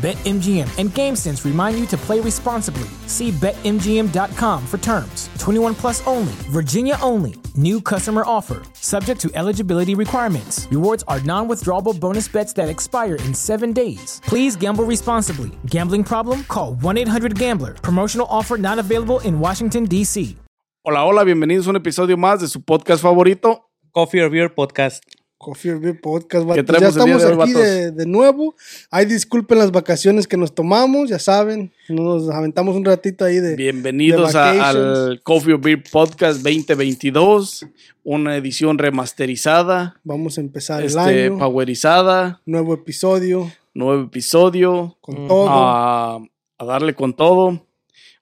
BetMGM and GameSense remind you to play responsibly. See BetMGM.com for terms. 21 plus only, Virginia only. New customer offer, subject to eligibility requirements. Rewards are non withdrawable bonus bets that expire in seven days. Please gamble responsibly. Gambling problem? Call 1 800 Gambler. Promotional offer not available in Washington, D.C. Hola, hola, bienvenidos a un episodio más de su podcast favorito. Coffee or Beer Podcast. Coffee Beer Podcast, vatos. ¿Qué Ya el estamos de aquí de, de nuevo. Ay, disculpen las vacaciones que nos tomamos, ya saben. Nos aventamos un ratito ahí de. Bienvenidos de a- al Coffee Beer Podcast 2022, una edición remasterizada, Vamos a empezar el este, año. powerizada, Nuevo episodio. nuevo episodio, Con todo. a, a darle con todo.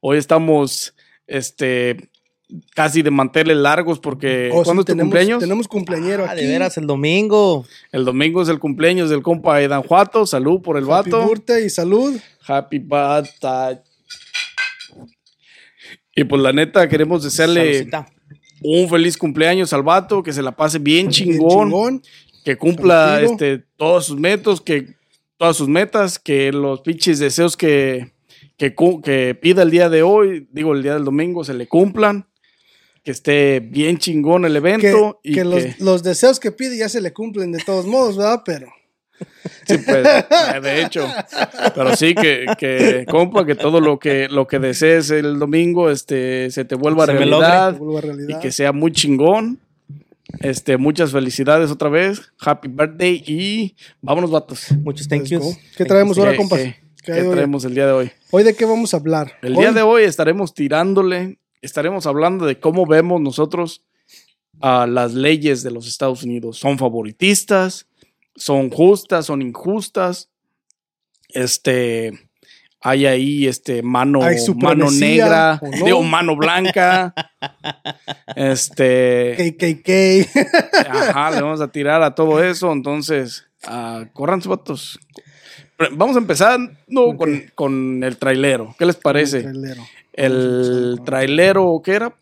Hoy estamos este, casi de manteles largos porque Oh, sí, ¿cuándo es tu tenemos, cumpleaños? Tenemos cumpleañero Ah, aquí. de veras, el domingo. El domingo es el cumpleaños del compa Edan Juato. Salud por el Happy vato. birthday y salud. Happy birthday. Y pues la neta queremos desearle un feliz cumpleaños al vato, que se la pase bien Bien chingón, que cumpla este todos sus metas, que todas sus metas, que los pinches deseos que, que pida el día de hoy, digo el día del domingo, se le cumplan, que esté bien chingón el Que, evento y que que, los, los deseos que pide ya se le cumplen de todos modos, ¿verdad? Pero. sí, pues, eh, de hecho, pero sí que, que compa, que todo lo que lo que desees el domingo este se te vuelva Se realidad. que vuelva y que sea muy chingón. Este, muchas felicidades otra vez. Happy birthday y vámonos, vatos. Muchos thank yous. ¿Qué traemos ¿Qué, ahora, compas? qué- ¿Qué qué hay hoy? traemos el día de hoy? Hoy de qué vamos a hablar. El Hoy- día de hoy estaremos tirándole, estaremos hablando de cómo vemos nosotros a las leyes de los Estados Unidos. ¿Son favoritistas? ¿Son justas? ¿Son injustas? Este, hay ahí este mano, mano negra, ¿o no? digo, mano blanca. este, KKK. Ajá, le vamos a tirar a todo eso. Entonces, ah, corran sus votos. Vamos a empezar no, con, con el trailero. ¿Qué les parece? Trailero. El trailero, ¿qué era?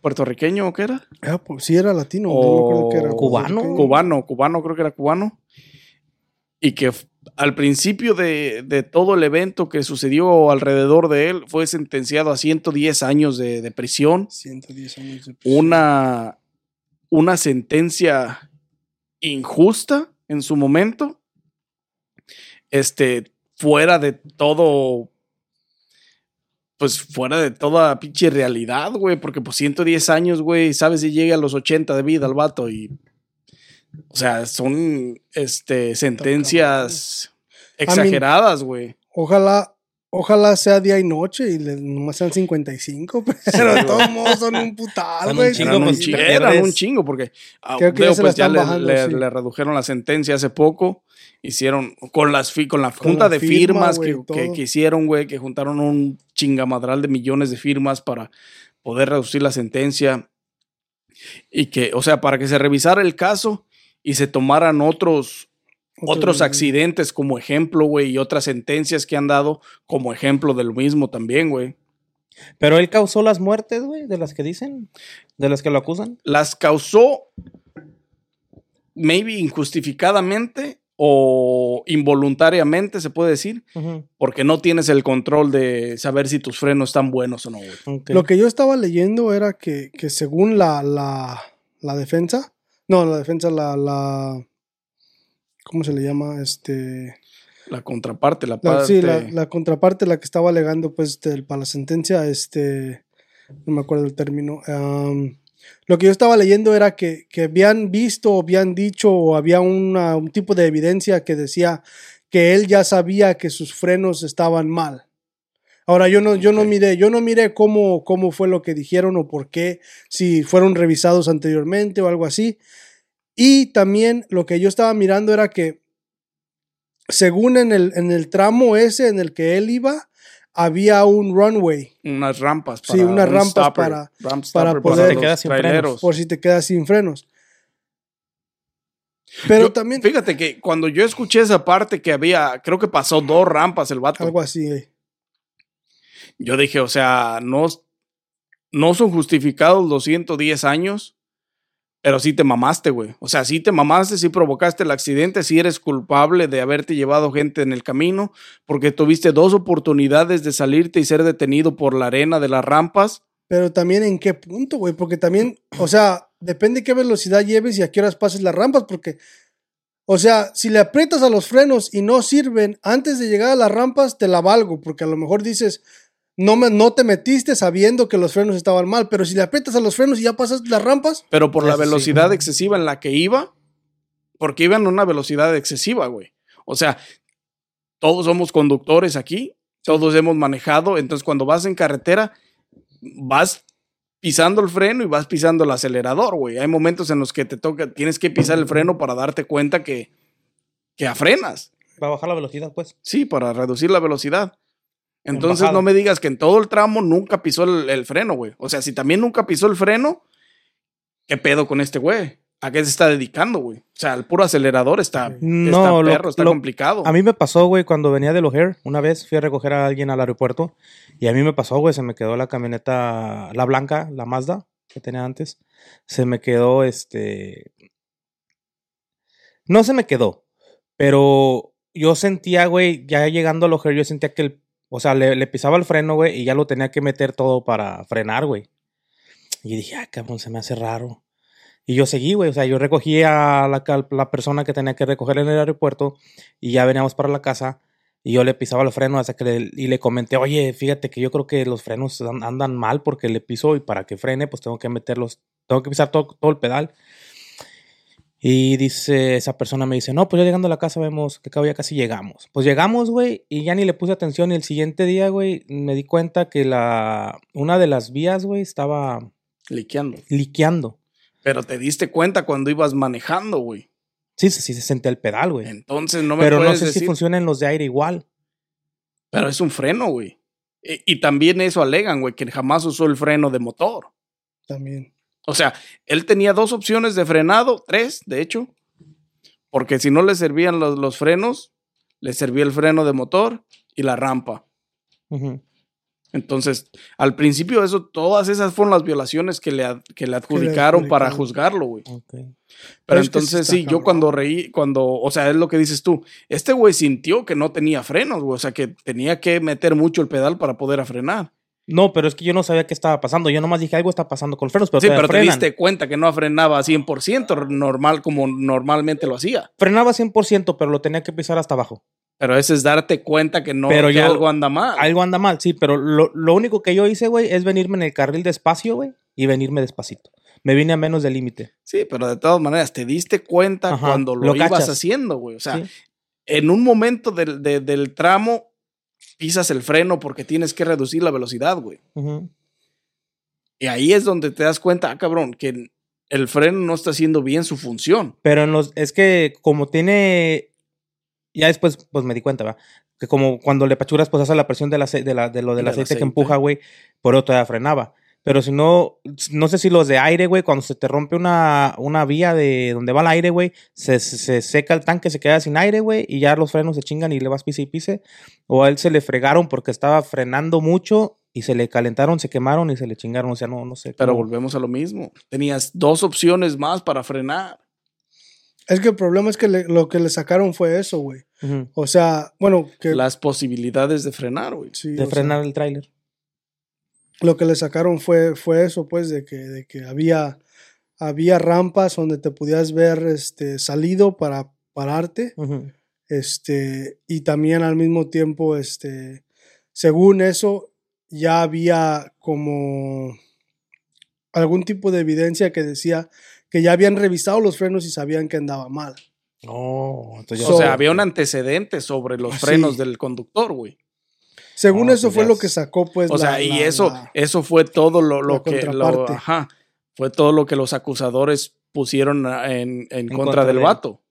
¿Puertorriqueño o qué era? Ah, pues sí era latino. O no me acuerdo qué era. cubano. Cubano, cubano, creo que era cubano. Y que al principio de, de todo el evento que sucedió alrededor de él, fue sentenciado a 110 años de, de prisión. 110 años de prisión. una, una sentencia injusta en su momento. Este, fuera de todo. Pues fuera de toda pinche realidad, güey. Porque pues 110 años, güey. Sabes si llega a los 80 de vida el vato y. O sea, son este, sentencias exageradas, güey. Ojalá, ojalá sea día y noche y le, nomás sean 55, pero de todos modos son un putal, güey. un chingo, Eran un, pues, chingo, porque ah, Creo que ya veo, se la pues, ya están le, bajando, le- sí. le redujeron la sentencia hace poco. Hicieron con las con la Con junta la de firma, firmas que- que hicieron, güey, que juntaron un chingamadral de millones de firmas para poder reducir la sentencia. Y que, o sea, para que se revisara el caso y se tomaran otros, otros accidentes como ejemplo, güey, y otras sentencias que han dado como ejemplo de lo mismo también, güey. Pero él causó las muertes, güey, de las que dicen, de las que lo acusan. las causó maybe injustificadamente o involuntariamente, se puede decir, porque no tienes el control de saber si tus frenos están buenos o no. güey. Ok. Lo que yo estaba leyendo era que, que según la, la, la defensa, no, la defensa, la, la, ¿cómo se le llama? Este, La contraparte, la la- parte... sí, la, la contraparte, la que estaba alegando, pues, del- para la sentencia, este, no me acuerdo el término. Lo que yo estaba leyendo era que, que habían visto, o habían dicho, o había una- un tipo de evidencia que decía que él ya sabía que sus frenos estaban mal. Ahora yo no, yo no miré, yo no miré cómo, cómo fue lo que dijeron o por qué, si fueron revisados anteriormente o algo así. Y también lo que yo estaba mirando era que según en el, en el tramo ese en el que él iba, había un runway Unas rampas. Sí, unas un rampas stopper, para- ramp para poder- Te los quedas sin frenos. por si te quedas sin frenos. Pero Yo- también Fíjate que cuando yo escuché esa parte que había, creo que pasó dos rampas el vato. algo así. eh. Yo dije, o sea, no, no son justificados los 110 años, pero sí te mamaste, güey. O sea, sí te mamaste, sí provocaste el accidente, sí eres culpable de haberte llevado gente en el camino, porque tuviste dos oportunidades de salirte y ser detenido por la arena de las rampas. Pero también en qué punto, güey, porque también, o sea, depende qué velocidad lleves y a qué horas pases las rampas, porque, o sea, si le aprietas a los frenos y no sirven, antes de llegar a las rampas te la valgo, porque a lo mejor dices, no, me, no te metiste sabiendo que los frenos estaban mal, pero si le aprietas a los frenos y ya pasas las rampas, Pero por la sí. velocidad excesiva en la que iba, porque iban a una velocidad excesiva, güey. O sea, todos somos conductores aquí, todos hemos manejado, entonces cuando vas en carretera, vas pisando el freno y vas pisando el acelerador, güey. Hay momentos en los que te toca, tienes que pisar el freno para darte cuenta que, que afrenas, Va a bajar la velocidad, pues. sí, para reducir la velocidad. Entonces no me digas que en todo el tramo nunca pisó el, el freno, güey. O sea, si también nunca pisó el freno, ¿qué pedo con este güey? ¿A qué se está dedicando, güey? O sea, el puro acelerador está, No, está lo- perro, está lo- complicado. A mí me pasó, güey, cuando venía de O'Hare. Una vez fui a recoger a alguien al aeropuerto. Y a mí me pasó, güey, se me quedó la camioneta, la blanca, la Mazda que tenía antes. Se me quedó, este. No se me quedó. Pero yo sentía, güey, ya llegando al O'Hare, yo sentía que el. O sea, le, le pisaba el freno, güey, y ya lo tenía que meter todo para frenar, güey. Y dije, ah, cabrón, se me hace raro. Y yo seguí, güey. O sea, yo recogí a la, la persona que tenía que recoger en el aeropuerto y ya veníamos para la casa. Y yo le pisaba el freno hasta que le, y le comenté, oye, fíjate que yo creo que los frenos an- andan mal porque le piso y para que frene, pues tengo que meterlos, tengo que pisar todo, todo el pedal. Y dice, esa persona me dice, no, pues ya llegando a la casa vemos que ya casi llegamos. Pues llegamos, güey, y ya ni le puse atención. Y el siguiente día, güey, me di cuenta que la, una de las vías, güey, estaba Liqueando. liqueando. Pero te diste cuenta cuando ibas manejando, güey. Sí, sí, sí se sentía el pedal, güey. Entonces no me Pero no sé decir. si funcionan los de aire igual. Pero es un freno, güey. Y, y también eso alegan, güey, que jamás usó el freno de motor. también. O sea, él tenía dos opciones de frenado, tres, de hecho. Porque si no le servían los, los frenos, le servía el freno de motor y la rampa. Entonces, al principio eso, todas esas fueron las violaciones que le, ad- que le adjudicaron para juzgarlo, güey. Pero es sí entonces sí, yo cuando reí, cuando, o sea, es lo que dices tú, este güey sintió que no tenía frenos, güey, o sea, que tenía que meter mucho el pedal para poder frenar. No, pero es que yo no sabía qué estaba pasando. Yo nomás dije algo está pasando con los frenos, pero, sí, pero te diste cuenta que no frenaba 100% normal como normalmente lo hacía. Frenaba 100%, pero lo tenía que pisar hasta abajo. Pero ese es darte cuenta que no, Pero que yo- algo anda mal. Algo anda mal, sí, pero lo, lo único que yo hice, güey, es venirme en el carril despacio, güey, y venirme despacito. Me vine a menos del límite. Sí, pero de todas maneras, te diste cuenta Ajá, cuando lo, lo ibas cachas. haciendo, güey. O sea, Sí. en un momento del, de- del tramo, pisas el freno porque tienes que reducir la velocidad, güey. Y ahí es donde te das cuenta, ah, cabrón, que el freno no está haciendo bien su función. Pero en los, es que como tiene, ya después, pues me di cuenta, ¿va? Que como cuando le pachuras, pues hace la presión del ace- de, la, de lo del Del aceite, aceite. que empuja, güey, por eso todavía frenaba. Pero si no, no sé si los de aire, güey, cuando se te rompe una, una vía de donde va el aire, güey, se, se- se seca el tanque, se queda sin aire, güey, y ya los frenos se chingan y le vas pise y pise. O a él se le fregaron porque estaba frenando mucho y se le calentaron, se quemaron y se le chingaron. O sea, no, no sé. Pero cómo- volvemos a lo mismo. Tenías dos opciones más para frenar. Es que el problema es que le- lo que le sacaron fue eso, güey. O sea, bueno, que Las posibilidades de frenar, güey. sí, De sea, frenar el tráiler. Lo que le sacaron fue, fue eso, pues, de que, de que había, había rampas donde te podías ver este, salido para pararte. Este, y también al mismo tiempo, este, según eso, ya había como algún tipo de evidencia que decía que ya habían revisado los frenos y sabían que andaba mal. Oh, entonces o ya- sea, había un antecedente sobre los Sí. frenos del conductor, güey. Según No, eso pues fue lo que sacó, pues. O sea, y la- eso, la- eso fue todo lo, lo que lo, contraparte. ajá, fue todo lo que los acusadores pusieron en, en contra, contra del de vato.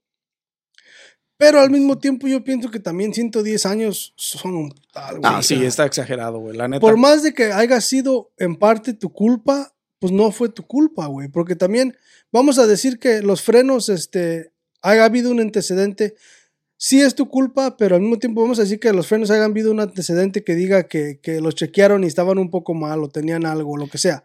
Pero al mismo tiempo yo pienso que también 110 años son un tal, güey. Ah, sí, está exagerado, güey. La neta. Por más de que haya sido en parte tu culpa, pues no fue tu culpa, güey. Porque también vamos a decir que los frenos, este, haya habido un antecedente. Sí es tu culpa, pero al mismo tiempo vamos a decir que los frenos hayan habido un antecedente que diga que, que los chequearon y estaban un poco mal o tenían algo, lo que sea.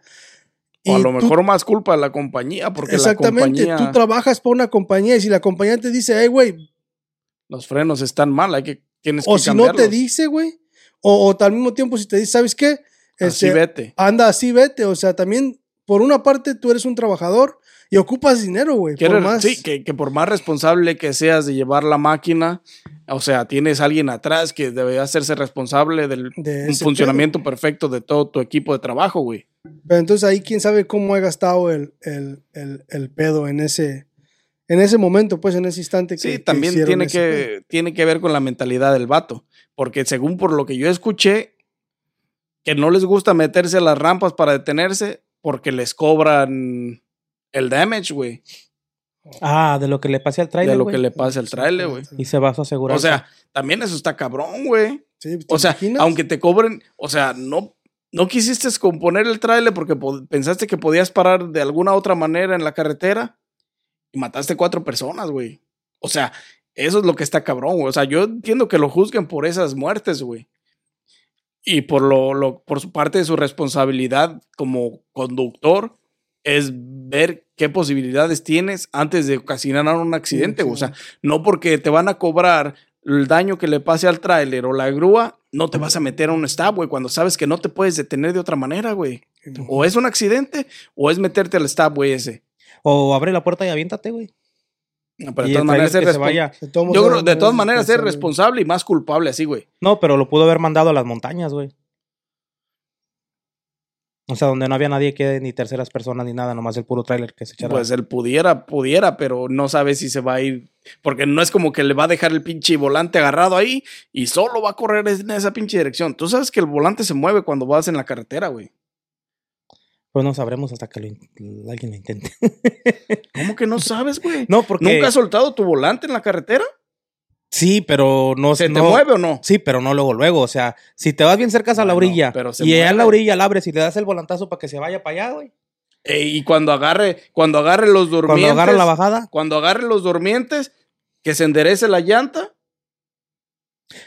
o a lo tú- mejor más culpa de la compañía, porque Exactamente, la tú trabajas por una compañía y si la compañía te dice, hey, güey, los frenos están mal, hay que, tienes o que si no te dice, güey, o, o al mismo tiempo si te dice, ¿sabes qué? Así Este, vete. anda así, vete. O sea, también, por una parte, tú eres un trabajador y ocupas dinero, güey. por más- Sí, que, que por más responsable que seas de llevar la máquina, o sea, tienes alguien atrás que debe hacerse responsable del De funcionamiento perfecto de todo tu equipo de trabajo, güey. Pero entonces ahí quién sabe cómo ha gastado el, el, el, el pedo en ese, en ese momento, pues en ese instante. Que, Sí, que también hicieron tiene pedo. que, tiene que ver con la mentalidad del vato. Porque según por lo que yo escuché, que no les gusta meterse a las rampas para detenerse porque les cobran el damage, güey. Ah, de lo que le pase al De trailer, lo güey. que le pasa al trailer, güey. Y se va a asegurar. O sea, también eso está cabrón, güey. Sí, ¿te O sea, imaginas? aunque te cobren, o sea, no, no quisiste componer el trailer porque po- pensaste que podías parar de alguna otra manera en la carretera y mataste cuatro personas, güey. O sea, eso es lo que está cabrón, güey. O sea, yo entiendo que lo juzguen por esas muertes, güey. Y por lo, lo, por su parte de su responsabilidad como conductor es ver qué posibilidades tienes antes de ocasionar un accidente, güey. O sea, no porque te van a cobrar el daño que le pase al tráiler o la grúa, no te vas a meter a un stop, güey, cuando sabes que no te puedes detener de otra manera, güey. O es un accidente o es meterte al stop, güey, ese. O abre la puerta y aviéntate, güey. No, pero de todas maneras, ser. De todas maneras, ser responsable y más culpable así, güey. No, pero lo pudo haber mandado a las montañas, güey. O sea, donde no había nadie que ni terceras personas ni nada, nomás el puro trailer que se echara. Pues él pudiera, pudiera, pero no sabe si se va a ir. Porque no es como que le va a dejar el pinche volante agarrado ahí y solo va a correr en esa pinche dirección. Tú sabes que el volante se mueve cuando vas en la carretera, güey. Pues no sabremos hasta que lo alguien lo intente. ¿Cómo que no sabes, güey? no, porque. ¿Nunca has soltado tu volante en la carretera? Sí, pero no ¿Se te no- mueve o no? Sí, pero no luego, luego. O sea, si te vas bien cerca a la orilla pero y en la mueve. orilla la abres y le das el volantazo para que se vaya para allá, güey. Ey, y cuando agarre, cuando agarre los durmientes. Cuando agarra la bajada. cuando agarre los durmientes, que se enderece la llanta.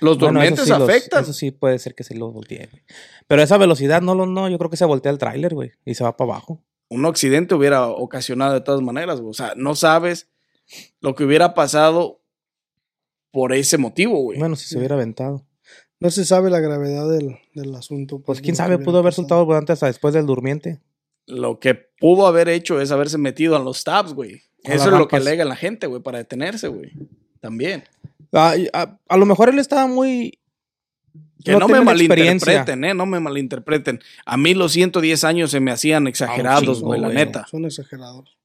Los bueno, eso durmientes sí los- afectan. eso sí puede ser que se lo voltee, güey. Pero esa velocidad no lo no, yo creo que se voltea el tráiler, güey, y se va para abajo. Un accidente hubiera ocasionado de todas maneras, güey. O sea, no sabes lo que hubiera pasado por ese motivo, güey. Bueno, si se hubiera aventado. No se sabe la gravedad del, del asunto. Pues de quién sabe, pudo haber soltado el volante hasta después del durmiente. Lo que pudo haber hecho es haberse metido a los tabs, güey. A Eso es lo que alega la gente, güey, para detenerse, güey. También. Ah, a, a lo mejor él estaba muy. Que no, me la experiencia. malinterpreten, ¿eh? No me malinterpreten. A mí los 110 años se me hacían exagerados, chingo, güey, la neta. Son exagerados.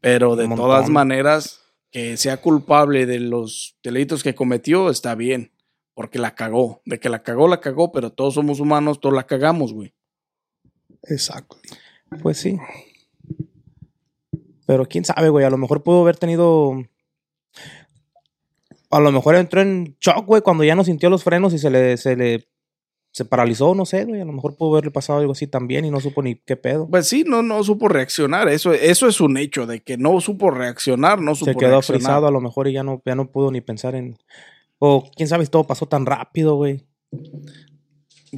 Pero de todas maneras, que sea culpable de los delitos que cometió, está bien. Porque la cagó. De que la cagó, la cagó, pero todos somos humanos, todos la cagamos, güey. Exacto. Pues sí. Pero quién sabe, güey. A lo mejor pudo haber tenido. A lo mejor entró en shock, güey, cuando ya no sintió los frenos y se le, se le se paralizó, no sé, güey. A lo mejor pudo haberle pasado algo así también y no supo ni qué pedo. Pues sí, no, no supo reaccionar. Eso, eso es un hecho, de que no supo reaccionar, no supo se quedó reaccionar. frisado a lo mejor y ya no, ya no pudo ni pensar en. O quién sabe si todo pasó tan rápido, güey.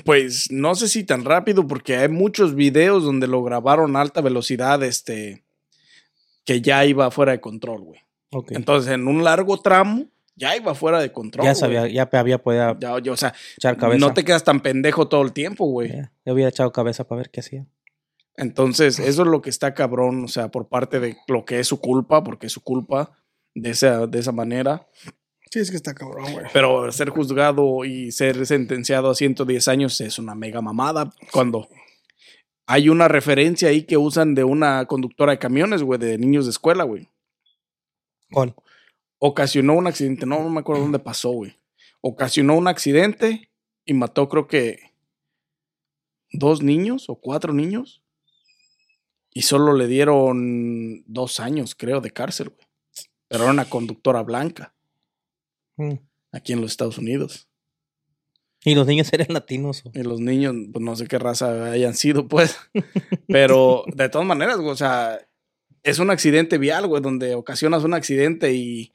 Pues no sé si tan rápido, porque hay muchos videos donde lo grabaron a alta velocidad, este, que ya iba fuera de control, güey. Entonces, en un largo tramo, ya iba fuera de control. ya sabía, ya había podido Ya, ya, o sea, echar cabeza. no te quedas tan pendejo todo el tiempo, güey. Ya, ya había echado cabeza para ver qué hacía. Entonces, eso es lo que está cabrón, o sea, por parte de lo que es su culpa, porque es su culpa de esa, de esa manera. Sí, es que está cabrón, güey. Pero ser juzgado y ser sentenciado a 110 años es una mega mamada. Cuando hay una referencia ahí que usan de una conductora de camiones, güey, de niños de escuela, güey. ¿Cuál? Ocasionó un accidente, no, no me acuerdo dónde pasó, güey. Ocasionó un accidente y mató creo que dos niños o cuatro niños. Y solo le dieron dos años, creo, de cárcel, güey. Pero era una conductora blanca Mm. aquí en los Estados Unidos. Y los niños eran latinos. o- Y los niños, pues no sé qué raza hayan sido, pues. Pero de todas maneras, güey, o sea, es un accidente vial, güey, donde ocasionas un accidente y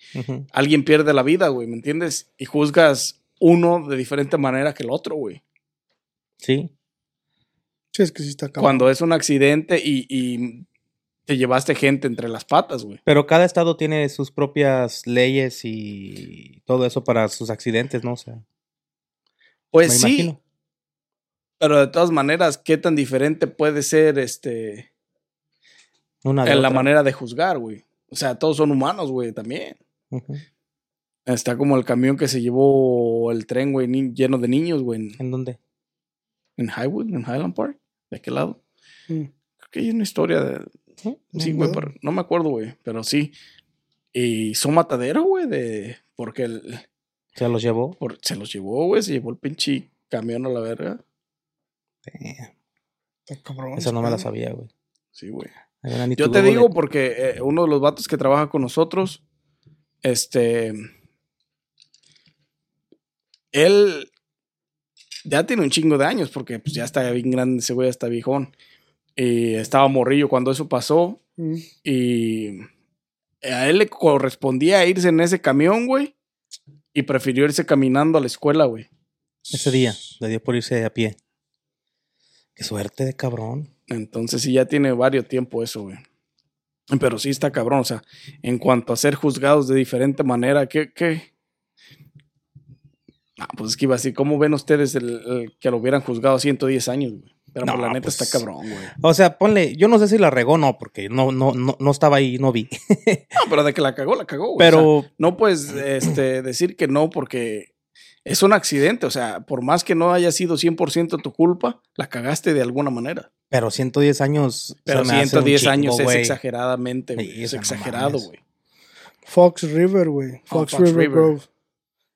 alguien pierde la vida, güey, ¿me entiendes? Y juzgas uno de diferente manera que el otro, güey. Sí. Sí, es que sí está cabrón. Cuando es un accidente y, y te llevaste gente entre las patas, güey. Pero cada estado tiene sus propias leyes y todo eso para sus accidentes, ¿no? O sea, Pues me sí, imagino. pero de todas maneras, ¿qué tan diferente puede ser este Una de en la manera de juzgar, güey? O sea, todos son humanos, güey, también. Está como el camión que se llevó el tren, güey, lleno de niños, güey, en, ¿En dónde? en Highwood, en Highland Park. ¿De qué lado? Mm. Creo que hay una historia de... Sí, No, güey, pero no me acuerdo, güey, pero sí. Y son matadero, güey, de... Porque el, Se los llevó. por- se los llevó, güey, se llevó el pinche camión a la verga. Damn. Está cabrón. Esa no me la sabía, güey. Sí, güey. Yo te digo porque eh, uno de los vatos que trabaja con nosotros, este, él ya tiene un chingo de años porque pues, ya está bien grande ese güey, ya está viejón. Y estaba morrillo cuando eso pasó. Mm. y a él le correspondía irse en ese camión, güey, y prefirió irse caminando a la escuela, güey. Ese día le dio por irse a pie. Qué suerte de cabrón. Entonces sí ya tiene varios tiempo eso, güey. Pero sí está cabrón, o sea, en cuanto a ser juzgados de diferente manera, ¿qué? qué? Ah, pues es que iba así, ¿cómo ven ustedes el, el que lo hubieran juzgado 110 años, güey? Pero pues, No, la neta pues- está cabrón, güey. O sea, ponle, yo no sé si la regó o no, porque no, no, no, no estaba ahí, no vi. No, pero de que la cagó, la cagó, güey. Pero O sea, no puedes este, decir que no porque es un accidente, o sea, por más que no haya sido 100% tu culpa, la cagaste de alguna manera. Pero 110 años. Pero se me hace un 110 chingo, años es güey. exageradamente, güey. Sí, es exagerado, güey. Fox River, güey. Fox, Oh, Fox River, River. Grove.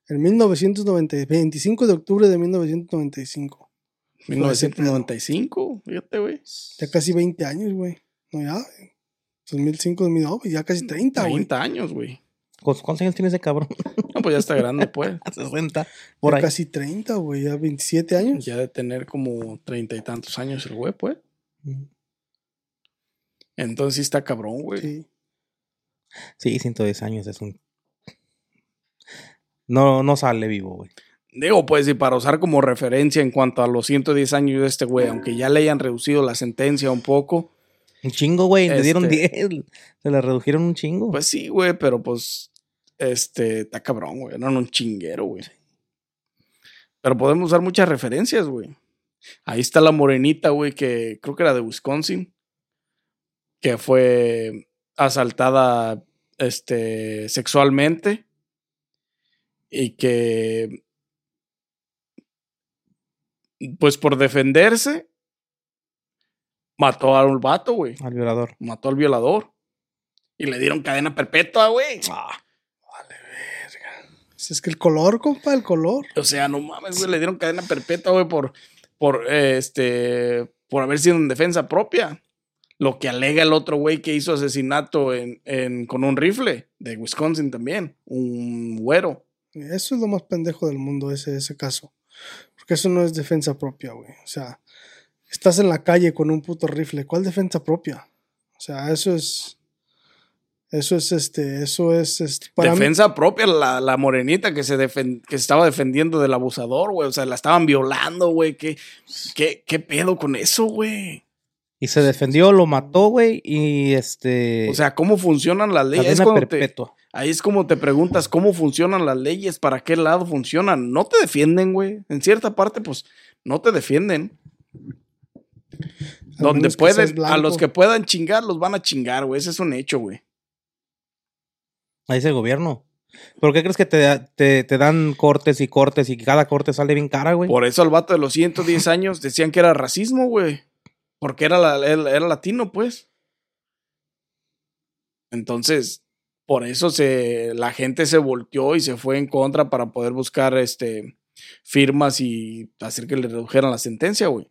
En 1990, 25 de octubre de 1995. 1995, fíjate, güey. Ya casi 20 años, güey. No, ya. 2005, 2009, ya casi 30, güey. 30 años, güey. ¿Cu- ¿Cuántos años tiene ese cabrón? No, pues ya está grande, pues. 60. Por ahí. casi 30, güey. Ya 27 años. Ya de tener como treinta y tantos años el güey, pues. Entonces sí está cabrón, güey. Sí. Sí, 110 años es un. No, no sale vivo, güey. Digo, pues, y para usar como referencia en cuanto a los 110 años de este güey, aunque ya le hayan reducido la sentencia un poco, Un chingo, güey. Le dieron Este- 10. Se le redujeron un chingo. pues sí, güey, pero pues, este, está cabrón, güey. Eran un chinguero, güey. Pero podemos usar muchas referencias, güey. Ahí está la morenita, güey, que creo que era de Wisconsin, que fue asaltada, este, sexualmente y que, pues por defenderse, mató a un vato, güey. Al violador. Mató al violador. Y le dieron cadena perpetua, güey. Pues Es que el color, compa, el color. O sea, no mames, güey. Le dieron cadena perpetua, güey, por, por, eh, este, por haber sido en defensa propia. Lo que alega el otro güey que hizo asesinato en, en- con un rifle de Wisconsin también. Un güero. Eso es lo más pendejo del mundo, ese, ese caso. Porque eso no es defensa propia, güey. O sea, estás en la calle con un puto rifle. ¿Cuál defensa propia? O sea, eso es. Eso es este. Eso es. este, para mí- defensa propia, la, la morenita que se, defen- que se estaba defendiendo del abusador, güey. O sea, la estaban violando, güey. ¿Qué, qué, ¿Qué pedo con eso, güey? Y se defendió, lo mató, güey. Y este. O sea, ¿cómo funcionan las leyes? Es cuando te- perpetua. Ahí es como te preguntas cómo funcionan las leyes, para qué lado funcionan. No te defienden, güey. En cierta parte, pues, no te defienden. Donde pueden, a los que puedan chingar, los van a chingar, güey. Ese es un hecho, güey. Ahí es el gobierno. ¿Por qué crees que te, te, te dan cortes y cortes y cada corte sale bien cara, güey? Por eso al vato de los 110 años decían que era racismo, güey. Porque era, la- era, era latino, pues. Entonces, por eso se, la gente se volteó y se fue en contra para poder buscar este firmas y hacer que le redujeran la sentencia, güey.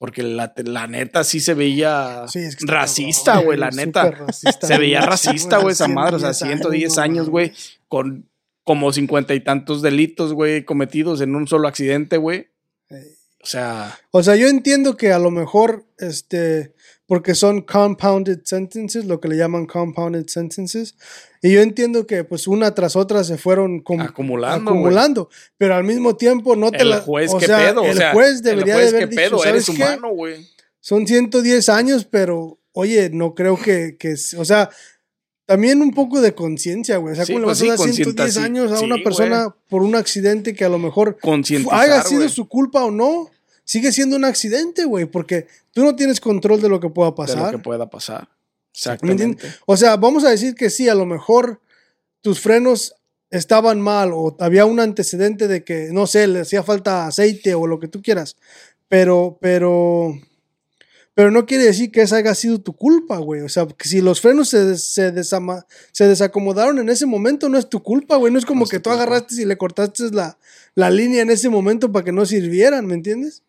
Porque la, la neta sí se veía Sí, es que está racista, güey, la neta. racista, Se veía racista, güey, esa madre. O sea, 110 no años, güey, con como cincuenta y tantos delitos, güey, cometidos en un solo accidente, güey. Ey. O sea, O sea, yo entiendo que a lo mejor, este, porque son compounded sentences, lo que le llaman compounded sentences, y yo entiendo que pues una tras otra se fueron Acumulando, acumulando, pero al mismo tiempo no te el la... juez, o qué sea, pedo. El o sea, juez debería el juez, de haber qué dicho, pedo, eres humano, güey. Son 110 años, pero oye, no creo que, que o sea, también un poco de conciencia, güey. O sea, Sí, ¿cómo pues le vas a dar 110 concienta- años a sí, una persona por un accidente que a lo mejor haya sido güey. su culpa o no? Sigue siendo un accidente, güey, porque tú no tienes control de lo que pueda de lo pasar. que pueda pasar. Exactamente. O sea, vamos a decir que sí, a lo mejor tus frenos estaban mal o había un antecedente de que, no sé, le hacía falta aceite o lo que tú quieras. Pero, pero, pero no quiere decir que esa haya sido tu culpa, güey. O sea, que si los frenos se, se, desama- se desacomodaron en ese momento, no es tu culpa, güey. No es como No es que tú culpa. agarraste y le cortaste la, la línea en ese momento para que no sirvieran, ¿me entiendes?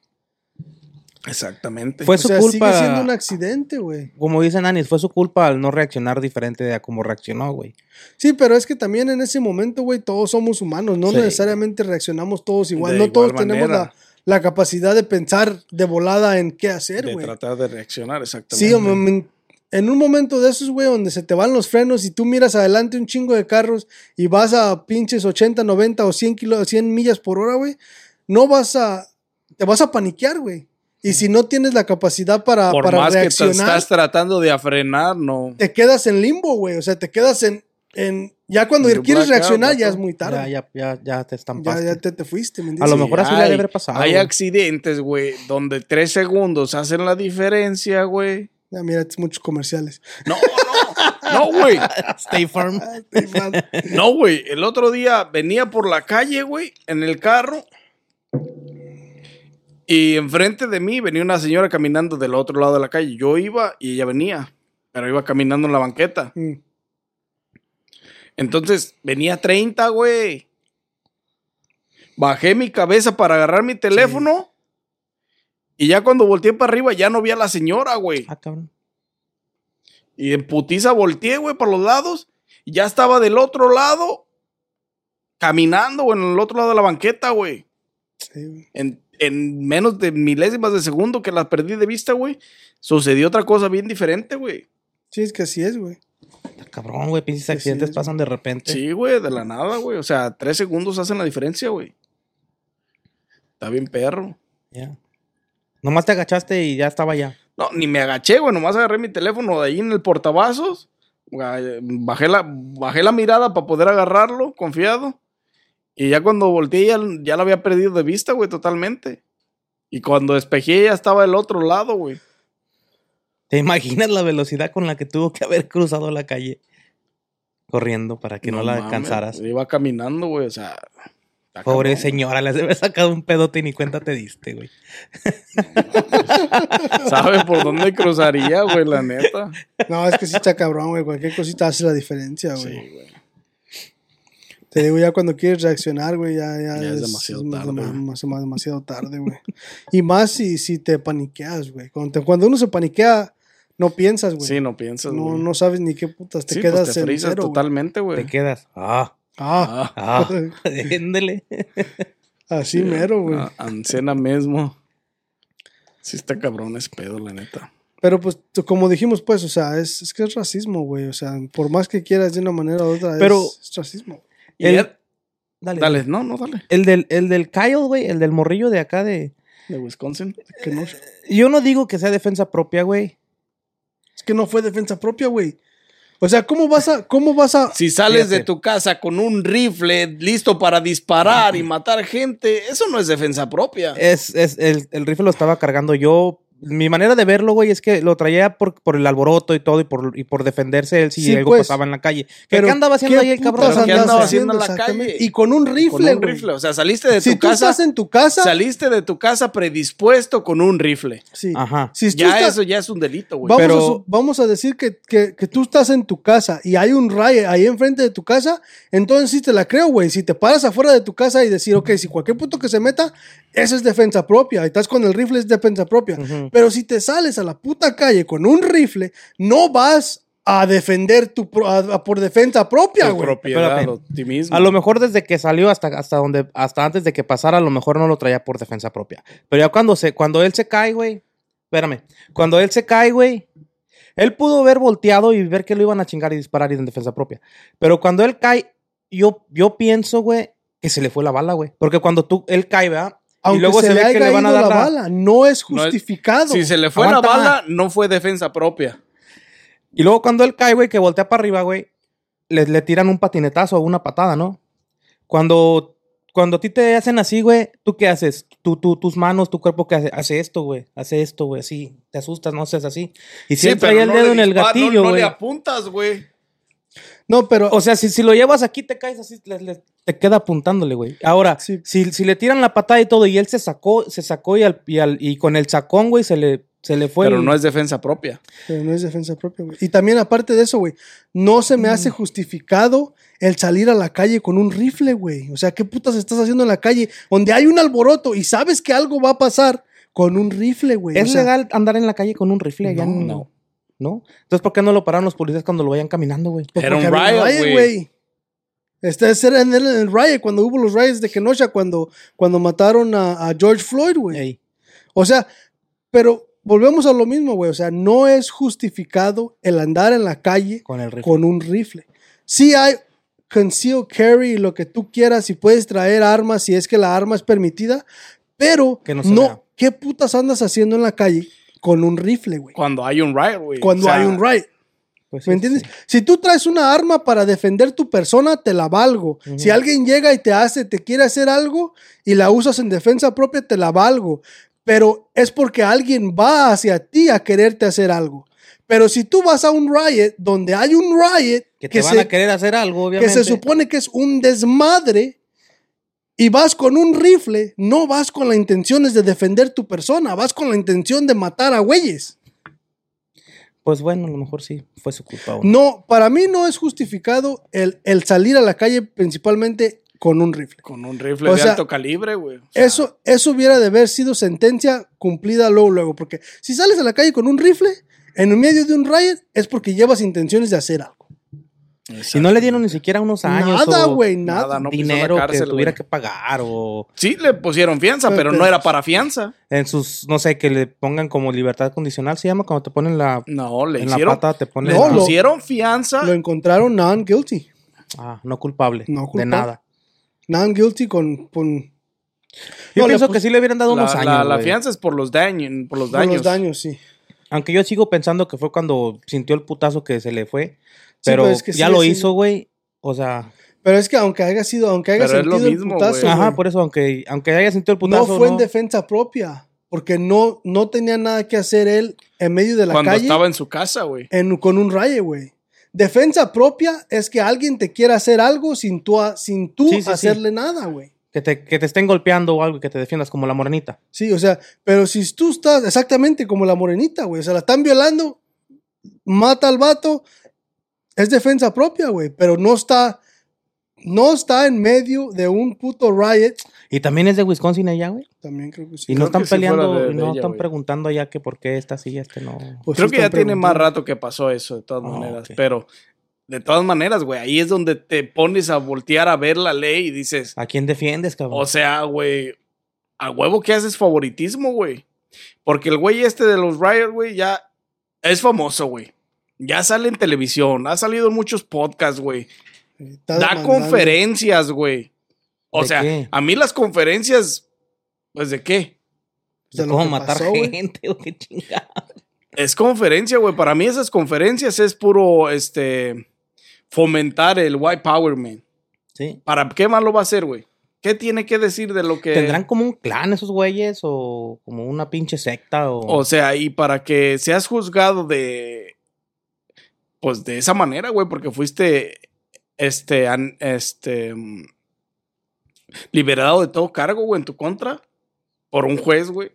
Exactamente. Fue O su sea, culpa. sigue siendo un accidente, güey. Como dicen Anis, fue su culpa al no reaccionar diferente de a como reaccionó, güey. Sí, pero es que también en ese momento, güey, todos somos humanos, no Sí. necesariamente reaccionamos todos igual, De no igual todos tenemos la, la capacidad de pensar de volada en qué hacer, de güey. tratar de reaccionar, exactamente. Sí, en un momento de esos, güey, donde se te van los frenos y tú miras adelante un chingo de carros y vas a pinches 80, 90 o 100, kilo, 100 millas por hora, güey, no vas a, te vas a paniquear, güey. Y si no tienes la capacidad para, Por para más que te reaccionar, estás tratando de frenar, no. te quedas en limbo, güey. O sea, te quedas en, en ya cuando En quieres reaccionar ya es muy tarde. Ya, ya, ya, ya te Ya, estampaste. ya te, te fuiste, ¿me A lo mejor así le ha de haber pasado, Hay güey. accidentes, güey, donde tres segundos hacen la diferencia, güey. Ya, mira, es muchos comerciales. No, no, no, güey. Stay firm. No, güey. El otro día venía por la calle, güey, en el carro. Y enfrente de mí venía una señora caminando del otro lado de la calle. Yo iba y ella venía, pero iba caminando en la banqueta. Mm. Entonces venía 30, güey. Bajé mi cabeza para agarrar mi teléfono. Y ya cuando volteé para arriba ya no vi a la señora, güey. Ah, cabrón. Y en putiza volteé, güey, para los lados. Y ya estaba del otro lado. Caminando, güey, en el otro lado de la banqueta, güey. Sí, güey. En, en menos de milésimas de segundo que la perdí de vista, güey. Sucedió otra cosa bien diferente, güey. Sí, es que así es, güey. Está Cabrón, güey. Pinches Sí, sí, accidentes es- pasan de repente. Sí, güey, de la nada, güey. O sea, tres segundos hacen la diferencia, güey. Está bien perro. Ya. Nomás te agachaste y ya estaba ya. No, ni me agaché, güey. Nomás agarré mi teléfono de ahí en el portavasos. Bajé la, bajé la mirada para poder agarrarlo, confiado. Y ya cuando volteé, ya, ya lo había perdido de vista, güey, totalmente. Y cuando despejé, ya estaba del otro lado, güey. ¿Te imaginas la velocidad con la que tuvo que haber cruzado la calle? Corriendo para que no, la mames, alcanzaras. Iba caminando, güey, o sea. Pobre cabrón. señora, le debe sacado un pedote y ni cuenta te diste, güey. ¿Sabe por dónde cruzaría, güey, la neta? No, es que sí está cabrón, güey. Cualquier cosita hace la diferencia, güey. Sí, güey. Te digo, ya cuando quieres reaccionar, güey, ya, ya, Ya es demasiado tarde, más- güey. más- demasiado tarde, güey. Y más si, si te paniqueas, güey. Cuando, te- cuando uno se paniquea, no piensas, güey. Sí, no piensas, no, güey. no sabes ni qué putas. Te Sí, quedas pues te en frizas cero, güey. totalmente, Te güey. quedas. Ah, Ah, Ah, ah. Así mero, güey. ah, ancena mismo. Sí está cabrón ese pedo, la neta. Pero pues, como dijimos, pues, o sea, es, es que es racismo, güey. O sea, por más que quieras de una manera u otra, Pero- es, es racismo. Y El- ya- Dale. dale, no, no, dale. El del, el del Kyle, güey, el del morrillo de acá de... De Wisconsin. Que no, Yo no digo que sea defensa propia, güey. es que no fue defensa propia, güey. O sea, ¿cómo vas a, cómo vas a, Si sales de tu casa con un rifle listo para disparar y matar gente, eso no es defensa propia. Es, es, el, el rifle lo estaba cargando yo. Mi manera de verlo, güey, es que lo traía por, por el alboroto y todo y por, y por defenderse él si Sí, algo pues. pasaba en la calle. ¿Qué, Pero, qué andaba haciendo ¿qué ahí el cabrón? ¿qué andaba haciendo en la calle? Y con un Con rifle, un güey. rifle. O sea, saliste de Si tu tú casa. estás en tu casa, Saliste de tu casa predispuesto con un rifle. sí. Ajá. Si tú Ya estás- eso ya es un delito, güey. Vamos, Pero- a, vamos a decir que, que- que tú estás en tu casa y hay un riot ahí enfrente de tu casa, entonces sí te la creo, güey. Si te paras afuera de tu casa y decir, ok, si cualquier puto que se meta, eso es defensa propia. Y estás con el rifle, es defensa propia. Ujú. Pero si te sales a la puta calle con un rifle, no vas a defender tu pro- a- a por defensa propia, Tu güey. propiedad Espérate. o ti mismo. A lo mejor desde que salió hasta, hasta donde, hasta antes de que pasara, a lo mejor no lo traía por defensa propia. Pero ya cuando se, cuando él se cae, güey. Espérame. Cuando él se cae, güey. Él pudo haber volteado y ver que lo iban a chingar y disparar y en defensa propia. Pero cuando él cae, yo, yo pienso, güey, que se le fue la bala, güey. Porque cuando tú, él cae, ¿verdad? Aunque y luego se, se, le ve que le van a dar la la- bala, no es No es- justificado. Si se le fue Aguanta. la bala, no fue defensa propia. Y luego cuando él cae, güey, que voltea para arriba, güey, le, le tiran un patinetazo o una patada, ¿no? Cuando, cuando a ti te hacen así, güey, ¿tú qué haces? Tú, tú, tus manos, tu cuerpo, ¿qué hace? Hace esto, güey. Hace esto, güey, así. Te asustas, no haces así. Y si él pero traía el no dedo en el dispara- no- gatillo, No, güey. le apuntas, güey. No, pero o sea, si, si lo llevas aquí, te caes así, le- le- te queda apuntándole, güey. Ahora, Sí. si, si le tiran la patada y todo, y él se sacó, se sacó y, al, y, al- y con el sacón, güey, se le, se le fue Pero el- no es defensa propia. Pero no es defensa propia, güey. Y también aparte de eso, güey, no se me hace Mm. justificado el salir a la calle con un rifle, güey. O sea, ¿qué putas estás haciendo en la calle donde hay un alboroto y sabes que algo va a pasar con un rifle, güey? ¿Es O sea, legal andar en la calle con un rifle allá? No. ¿No? Entonces, ¿por qué no lo pararon los policías cuando lo vayan caminando, güey? pues Era un riot, güey. Este era en el, en el riot, cuando hubo los riots de Kenosha, cuando, cuando mataron a, a George Floyd, güey. Ey. O sea, pero volvemos a lo mismo, güey. O sea, no es justificado el andar en la calle Con el rifle. con un rifle. Sí hay conceal carry, lo que tú quieras, si puedes traer armas, si es que la arma es permitida, pero Que no. ¿qué putas andas haciendo en la calle con un rifle, güey? Cuando hay un riot, güey. Cuando O sea, hay un riot. Pues ¿Me sí, entiendes? sí. Si tú traes una arma para defender tu persona, te la valgo. Si alguien llega y te hace, te quiere hacer algo y la usas en defensa propia, te la valgo. Pero es porque alguien va hacia ti a quererte hacer algo. Pero si tú vas a un riot donde hay un riot Que te van se, a querer hacer algo, que obviamente. se supone que es un desmadre y vas con un rifle, no vas con la intención de defender tu persona, vas con la intención de matar a güeyes. Pues bueno, a lo mejor sí, fue su culpa. güey. No, para mí no es justificado el, el salir a la calle principalmente con un rifle. Con un rifle O de sea, alto calibre, güey. O sea, Eso, eso hubiera de haber sido sentencia cumplida luego, luego, porque si sales a la calle con un rifle en medio de un riot es porque llevas intenciones de hacer algo. Y no le dieron ni siquiera unos años. Nada, güey, nada. nada, no pisó la dinero cárcel, que tuviera que pagar o Sí, le pusieron fianza, Pero- pero no era para fianza. en sus, no sé, que le pongan como libertad condicional, se llama cuando te ponen la, No, le en la hicieron, pata, te ponen le No, la- lo- pusieron fianza. Lo encontraron non-guilty. ah, no culpable, No de culpable. nada. Non-guilty con, con Yo No, pienso pus- que sí le hubieran dado la, unos la- años. la fianza es por los daños. Por los por daños. los daños, sí. Aunque yo sigo pensando que fue cuando sintió el putazo que se le fue. Sí, Pero es que ya sí, lo sí. hizo, güey. O sea, Pero es que aunque haya sido, aunque haya Pero es lo sentido mismo, el putazo, ajá, por eso, aunque, aunque haya sentido el no putazo. fue en defensa propia, porque no, no tenía nada que hacer él en medio de la Cuando calle estaba en su casa, güey. en- con un rayo, güey. Defensa propia es que alguien te quiera hacer algo sin tú, sin tú Sí, sí, sí. hacerle nada, güey. Que te, que te estén golpeando o algo y que te defiendas como la morenita. Sí, o sea, pero si tú estás exactamente como la morenita, güey, o sea, la están violando, mata al vato, es defensa propia, güey, pero no está, no está en medio de un puto riot. Y también es de Wisconsin allá, güey. También creo que sí. Y Creo no están sí peleando, de- y no ella, están güey. preguntando allá que por qué esta sí, este no. Pues Creo sí que ya tiene más rato que pasó eso, de todas Ah, maneras. Pero, de todas maneras, güey, ahí es donde te pones a voltear a ver la ley y dices, ¿A quién defiendes, cabrón? o sea, güey, a huevo que haces favoritismo, güey. Porque el güey este de los Riot, güey, ya es famoso, güey. Ya sale en televisión, ha salido en muchos podcasts, güey. Está Da demandando. conferencias, güey. O ¿De sea, qué? a mí las conferencias, pues de qué? de cómo matar pasó, güey. gente o qué chingada. Es conferencia, güey. Para mí esas conferencias es puro, este, fomentar el white power, man. Sí. ¿Para qué más lo va a hacer, güey? ¿Qué tiene que decir de lo que... ¿Tendrán como un clan esos güeyes o como una pinche secta o... O sea, y para que seas juzgado de... Pues de esa manera, güey, porque fuiste, este, an- este, liberado de todo cargo, güey, en tu contra, por un juez, güey.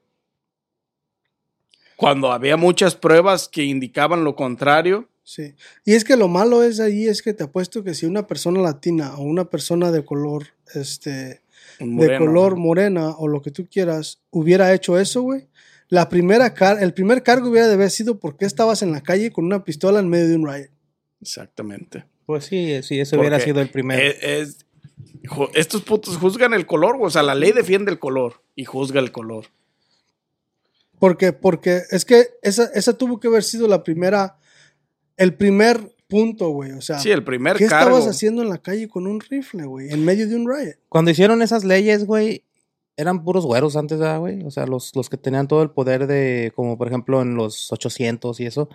Cuando había muchas pruebas que indicaban lo contrario. Sí. Y es que lo malo es ahí, es que te apuesto que si una persona latina o una persona de color, este, de color morena o lo que tú quieras, hubiera hecho eso, güey, la primera car el primer cargo hubiera de haber sido porque estabas en la calle con una pistola en medio de un riot. Exactamente. Pues sí, sí, ese hubiera sido el primero. Es, es- ju- estos putos juzgan el color, güey. O sea, la ley defiende el color y juzga el color. Porque, porque es que esa, esa tuvo que haber sido la primera, el primer punto, güey. O sea, Sí, el primer ¿qué cargo. estabas haciendo en la calle con un rifle, güey? En medio de un riot. Cuando hicieron esas leyes, güey, eran puros güeros antes, ¿verdad, güey? O sea, los, los que tenían todo el poder de, como por ejemplo en los 800 y eso,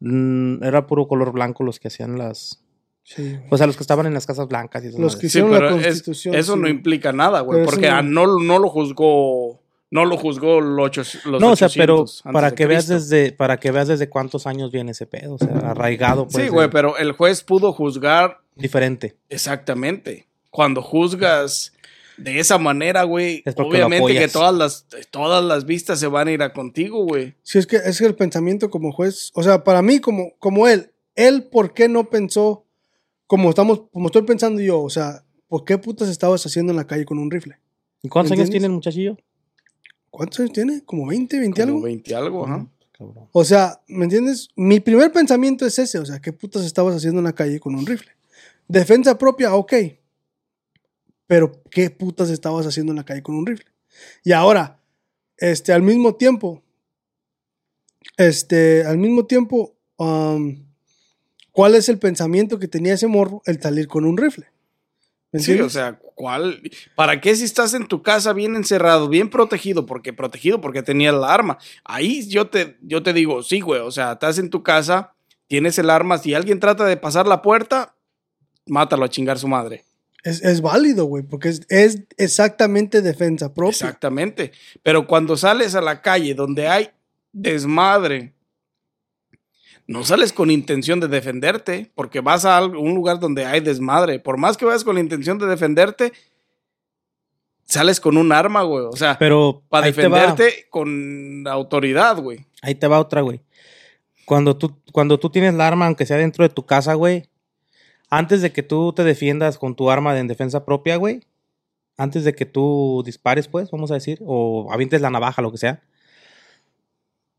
mm, era puro color blanco los que hacían las... Sí. O sea, los que estaban en las casas blancas y eso. Los que Sí, hicieron la es- constitución. eso sí, no implica nada, güey. Porque no- no, no lo juzgó. No lo juzgó los, ocho, los No, o sea, pero 800 antes para que veas desde para que veas desde cuántos años viene ese pedo, o sea, arraigado pues. Sí, güey, pero el juez pudo juzgar diferente. exactamente. Cuando juzgas de esa manera, güey, Es obviamente que todas las, todas las vistas se van a ir a contigo, güey. Sí, es que es que el pensamiento como juez, o sea, para mí como, como él, él por qué no pensó como estamos, como estoy pensando yo, o sea, ¿por qué putas estabas haciendo en la calle con un rifle? ¿Y cuántos años tiene el muchachillo? ¿Cuántos años tiene? ¿Como 20, 20 Como algo? 20 algo, ajá. Cabrón. O sea, ¿me entiendes? Mi primer pensamiento es ese, o sea, ¿qué putas estabas haciendo en la calle con un rifle? Defensa propia, ok. Pero ¿qué putas estabas haciendo en la calle con un rifle? Y ahora, este, al mismo tiempo, este, al mismo tiempo, um, ¿cuál es el pensamiento que tenía ese morro el salir con un rifle? ¿Me Sí, o sea, ¿cuál? ¿Para qué si estás en tu casa bien encerrado, bien protegido? Porque protegido porque tenías la arma. Ahí yo te, yo te digo, sí, güey, o sea, estás en tu casa, tienes el arma, si alguien trata de pasar la puerta, mátalo a chingar su madre. Es, es válido, güey, porque es, es exactamente defensa propia. Exactamente. Pero cuando sales a la calle donde hay desmadre, no sales con intención de defenderte, porque vas a un lugar donde hay desmadre. Por más que vayas con la intención de defenderte, sales con un arma, güey. O sea, Pero para defenderte con autoridad, güey. Ahí te va otra, güey. Cuando tú, cuando tú tienes la arma, aunque sea dentro de tu casa, güey, antes de que tú te defiendas con tu arma de en defensa propia, güey, antes de que tú dispares, pues, vamos a decir, o avientes la navaja, lo que sea,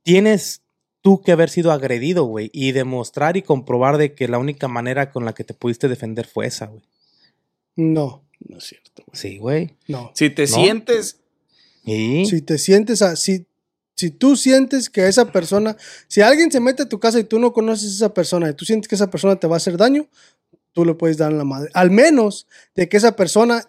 tienes tú que haber sido agredido, güey, y demostrar y comprobar de que la única manera con la que te pudiste defender fue esa, güey. No, No es cierto, güey. Sí, güey. no. Si te No. sientes, Y Si te sientes así, si tú sientes que esa persona, si alguien se mete a tu casa y tú no conoces a esa persona y tú sientes que esa persona te va a hacer daño, tú le puedes dar en la madre. Al menos de que esa persona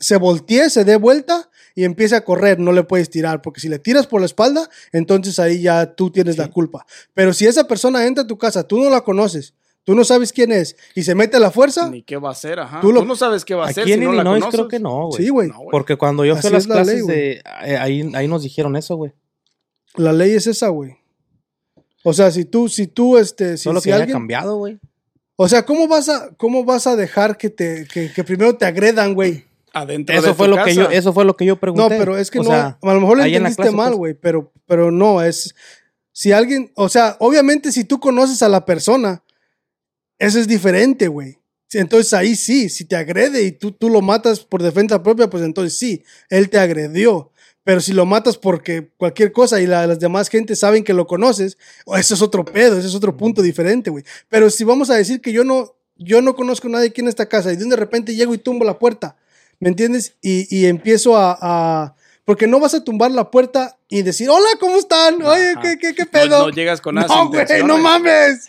se voltee, se dé vuelta y empiece a correr, no le puedes tirar, porque si le tiras por la espalda, entonces ahí ya tú tienes la culpa. Pero si esa persona entra a tu casa, tú no la conoces, tú no sabes quién es y se mete a la fuerza, ni qué va a hacer, ajá. Tú Tú, no sabes qué va a hacer aquí si en no Illinois creo que no, güey. sí, güey. No. Porque cuando yo fui a las la ley, clases güey. de... eh, Ahí, ahí nos dijeron eso, güey. la ley es esa, güey. O sea, si tú, si tú, este, si, Solo si que haya alguien, cambiado, güey. O sea, ¿cómo vas a, cómo vas a dejar que te, que, que primero te agredan, güey? Adentro de Eso tu fue lo que yo, eso fue lo que yo pregunté. No, pero es que O no, sea, a lo mejor lo en entendiste clase, mal, pues. güey, pero, pero no, es, si alguien, o sea, obviamente si tú conoces a la persona, eso es diferente, güey. Entonces ahí sí, si te agrede y tú, tú lo matas por defensa propia, pues entonces sí, él te agredió. Pero si lo matas porque cualquier cosa y la- las demás gente saben que lo conoces, o eso es otro pedo, ese es otro punto diferente, güey. Pero si vamos a decir que yo no, yo no conozco a nadie aquí en esta casa y de repente llego y tumbo la puerta, ¿me entiendes? Y, y empiezo a, a- Porque no vas a tumbar la puerta y decir, hola, ¿cómo están? Oye. ¿qué, qué, qué No- pedo? No, llegas con esas No, güey, no mames.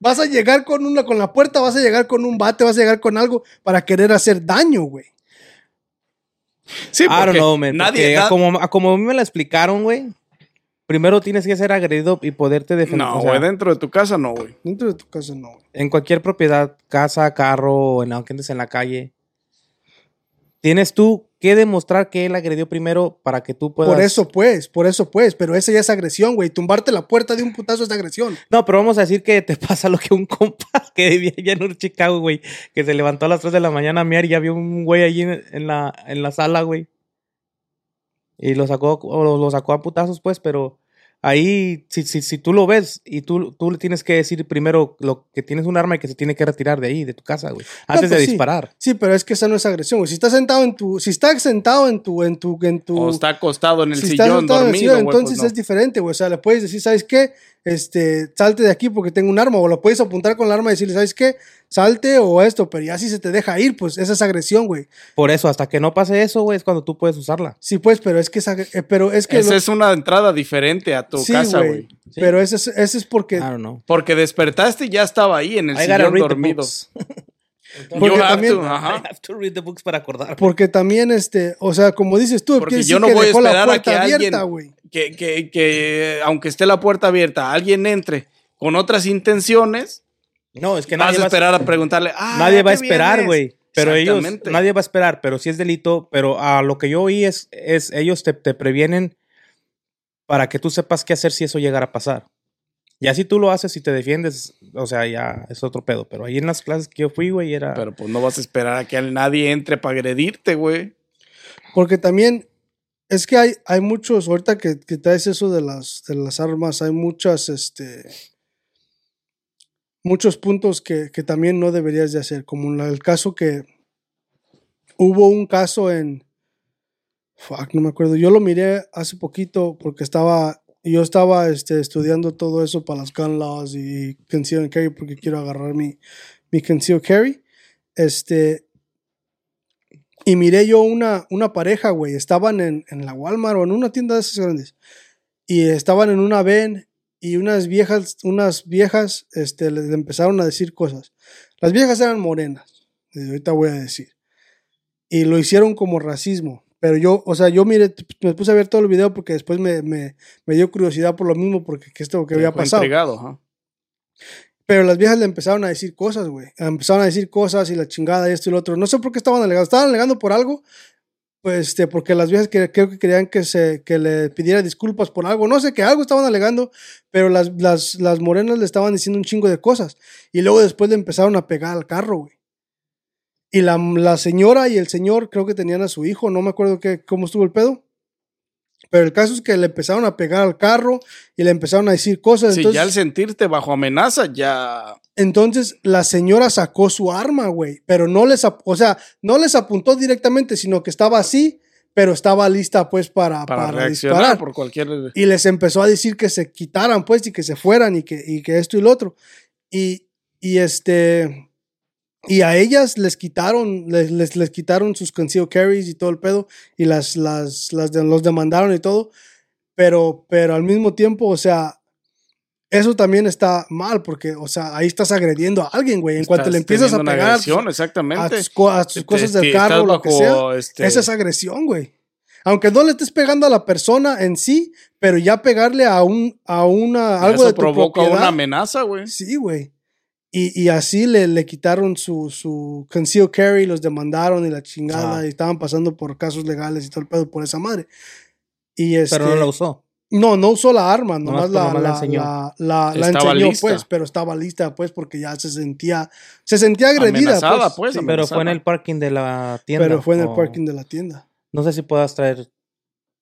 Vas a llegar con una, con la puerta, vas a llegar con un bate, vas a llegar con algo para querer hacer daño, güey. Sí, I don't know, man. nadie como, a como a mí me la explicaron, güey. Primero tienes que ser agredido y poderte defender. No, o sea, güey, dentro de tu casa no, güey. Dentro de tu casa no. güey. en cualquier propiedad, casa, carro, en, aunque andes en la calle. Tienes tú que demostrar que él agredió primero para que tú puedas. Por eso pues, por eso pues, pero esa ya es agresión, güey. Tumbarte la puerta de un putazo es agresión. No, pero vamos a decir que te pasa lo que un compa que vivía allá en Chicago, güey, que se levantó a las 3 de la mañana a miar y ya vio un güey allí en, la, en la sala, güey. Y lo sacó, o lo sacó a putazos, pues, pero ahí, si, si, si tú lo ves y tú, tú le tienes que decir primero lo que tienes un arma y que se tiene que retirar de ahí, de tu casa, güey, antes de pues sí. disparar. Sí, pero es que esa no es agresión, güey. Si estás sentado en tu, si estás sentado en tu, en tu, en tu. O está acostado en el si sillón sentado en el dormido, sillón, güey, entonces pues no. es diferente, güey. O sea, le puedes decir, ¿sabes qué? Este, salte de aquí porque tengo un arma. O lo puedes apuntar con el arma y decirle, ¿sabes qué? Salte o esto, pero ya si se te deja ir, pues esa es agresión, güey. Por eso, hasta que no pase eso, güey, es cuando tú puedes usarla. Sí, pues, pero es que es, agre- eh, pero es que Esa lo- es una entrada diferente a tu sí, casa, güey. Sí. Pero ese es, ese es porque I don't know. Porque despertaste y ya estaba ahí en el I sillón dormido. books. Porque You have también- to, I ajá. have to read the books para acordar. Porque también, este, o sea, como dices tú, Porque yo no que voy a esperar a que alguien- abierta, güey. Que, que, que aunque esté la puerta abierta, alguien entre con otras intenciones, No, es que vas nadie a va a esperar a preguntarle, ah, nadie va a ¿qué esperar, vienes?" güey. Pero ellos, nadie va a esperar, pero sí es delito. Pero a lo que yo oí es, es ellos te, te previenen para que tú sepas qué hacer si eso llegara a pasar. Ya si tú lo haces y te defiendes, o sea, ya es otro pedo. Pero ahí en las clases que yo fui, güey, era... Pero pues no vas a esperar a que nadie entre para agredirte, güey. Porque también es que hay, hay muchos, ahorita que, que traes eso de las, de las armas, hay muchas, este, muchos puntos que, que también no deberías de hacer, como el caso que hubo un caso en, fuck, no me acuerdo, yo lo miré hace poquito porque estaba, yo estaba este, estudiando todo eso para las gun laws y conceal carry porque quiero agarrar mi, mi conceal carry, este, y miré yo una, una pareja, güey. Estaban en, en la Walmart o en una tienda de esas grandes. Y estaban en una ven y unas viejas, unas viejas, este, les empezaron a decir cosas. Las viejas eran morenas, ahorita voy a decir. Y lo hicieron como racismo. Pero yo, o sea, yo miré, me puse a ver todo el video porque después me, me, me dio curiosidad por lo mismo, porque que esto que había pasado. ajá. Pero las viejas le empezaron a decir cosas, güey. Empezaron a decir cosas y la chingada y esto y lo otro. No sé por qué estaban alegando. Estaban alegando por algo. Pues este, porque las viejas que, creo que querían que, se, que le pidiera disculpas por algo. No sé, que algo estaban alegando. Pero las, las, las morenas le estaban diciendo un chingo de cosas. Y luego después le empezaron a pegar al carro, güey. Y la, la señora y el señor creo que tenían a su hijo. No me acuerdo qué, cómo estuvo el pedo. Pero el caso es que le empezaron a pegar al carro y le empezaron a decir cosas. Sí, entonces, ya al sentirte bajo amenaza, ya. entonces la señora sacó su arma, güey, pero no les, o sea, no les apuntó directamente, sino que estaba así, pero estaba lista pues para, Para, disparar. por cualquier. Y les empezó a decir que se quitaran pues y que se fueran y que, y que esto y lo otro. Y, y este, y a ellas les quitaron, les, les, les quitaron sus concealed carries y todo el pedo y las, las, las de- los demandaron y todo, pero, pero al mismo tiempo, o sea, eso también está mal porque, o sea, ahí estás agrediendo a alguien, güey. En cuanto estás le empiezas a una pegar a tus, agresión, a exactamente. tus co- a tus Te- cosas del carro, lo que sea, este, esa es agresión, güey. Aunque no le estés pegando a la persona en sí, pero ya pegarle a un a una algo eso de tu provoca propiedad. una amenaza, güey. Sí, güey. Y, y así le, le quitaron su, su conceal carry, los demandaron y la chingada, Ah. y estaban pasando por casos legales y todo el pedo por esa madre. Y este, Pero no la usó. no, no usó la arma, nomás, Nomás- la, nomás la la, enseñó. la, la- la Estaba enseñó, lista. pues, pero estaba lista, pues, porque ya se sentía, se sentía agredida, Amenazada, pues. pues, Sí, Pero fue en el parking de la tienda. pero fue en el parking de la tienda. No sé si puedas traer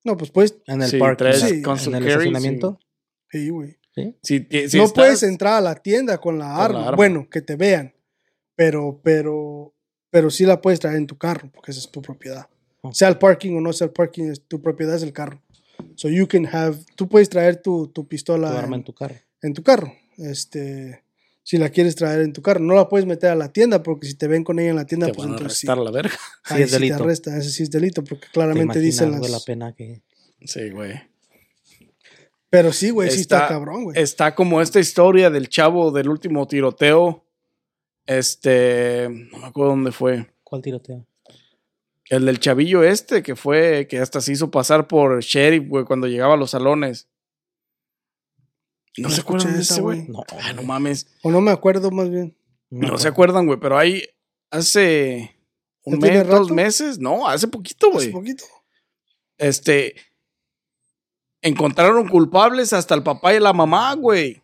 No, pues, pues, en el Sí, parking. traes Sí. con en el carry, estacionamiento. sí, güey. ¿Sí? Si, no estás- puedes entrar a la tienda con la, arma. arma. Bueno, que te vean, pero, pero, pero sí la puedes traer en tu carro, porque esa es tu propiedad. Oh. Sea el parking o no sea el parking, es- tu propiedad es el carro. So you can have, tú puedes traer tu, tu Tu pistola arma en, en tu carro. en tu carro. Este, si la quieres traer en tu carro, no la puedes meter a la tienda, porque si te ven con ella en la tienda, te pues van a entonces sí. arrestar la verga. Sí, Ahí es sí te delito. arrestan, ese sí es delito, porque ¿Te claramente dicen las... la pena que... Sí, güey. Pero sí, güey, sí está cabrón, güey. Está como esta historia del chavo del último tiroteo. Este. No me acuerdo dónde fue. ¿Cuál tiroteo? El del chavillo este, que fue, que hasta se hizo pasar por sheriff, güey, cuando llegaba a los salones. No, No se acuerdan de ese, güey. No, Ah, no mames. O no me acuerdo más bien. No se acuerdan, güey, pero ahí hace. un ¿Ya tiene mes, dos meses. No, hace poquito, Hace güey. poquito. Este. Encontraron culpables hasta el papá y la mamá, güey.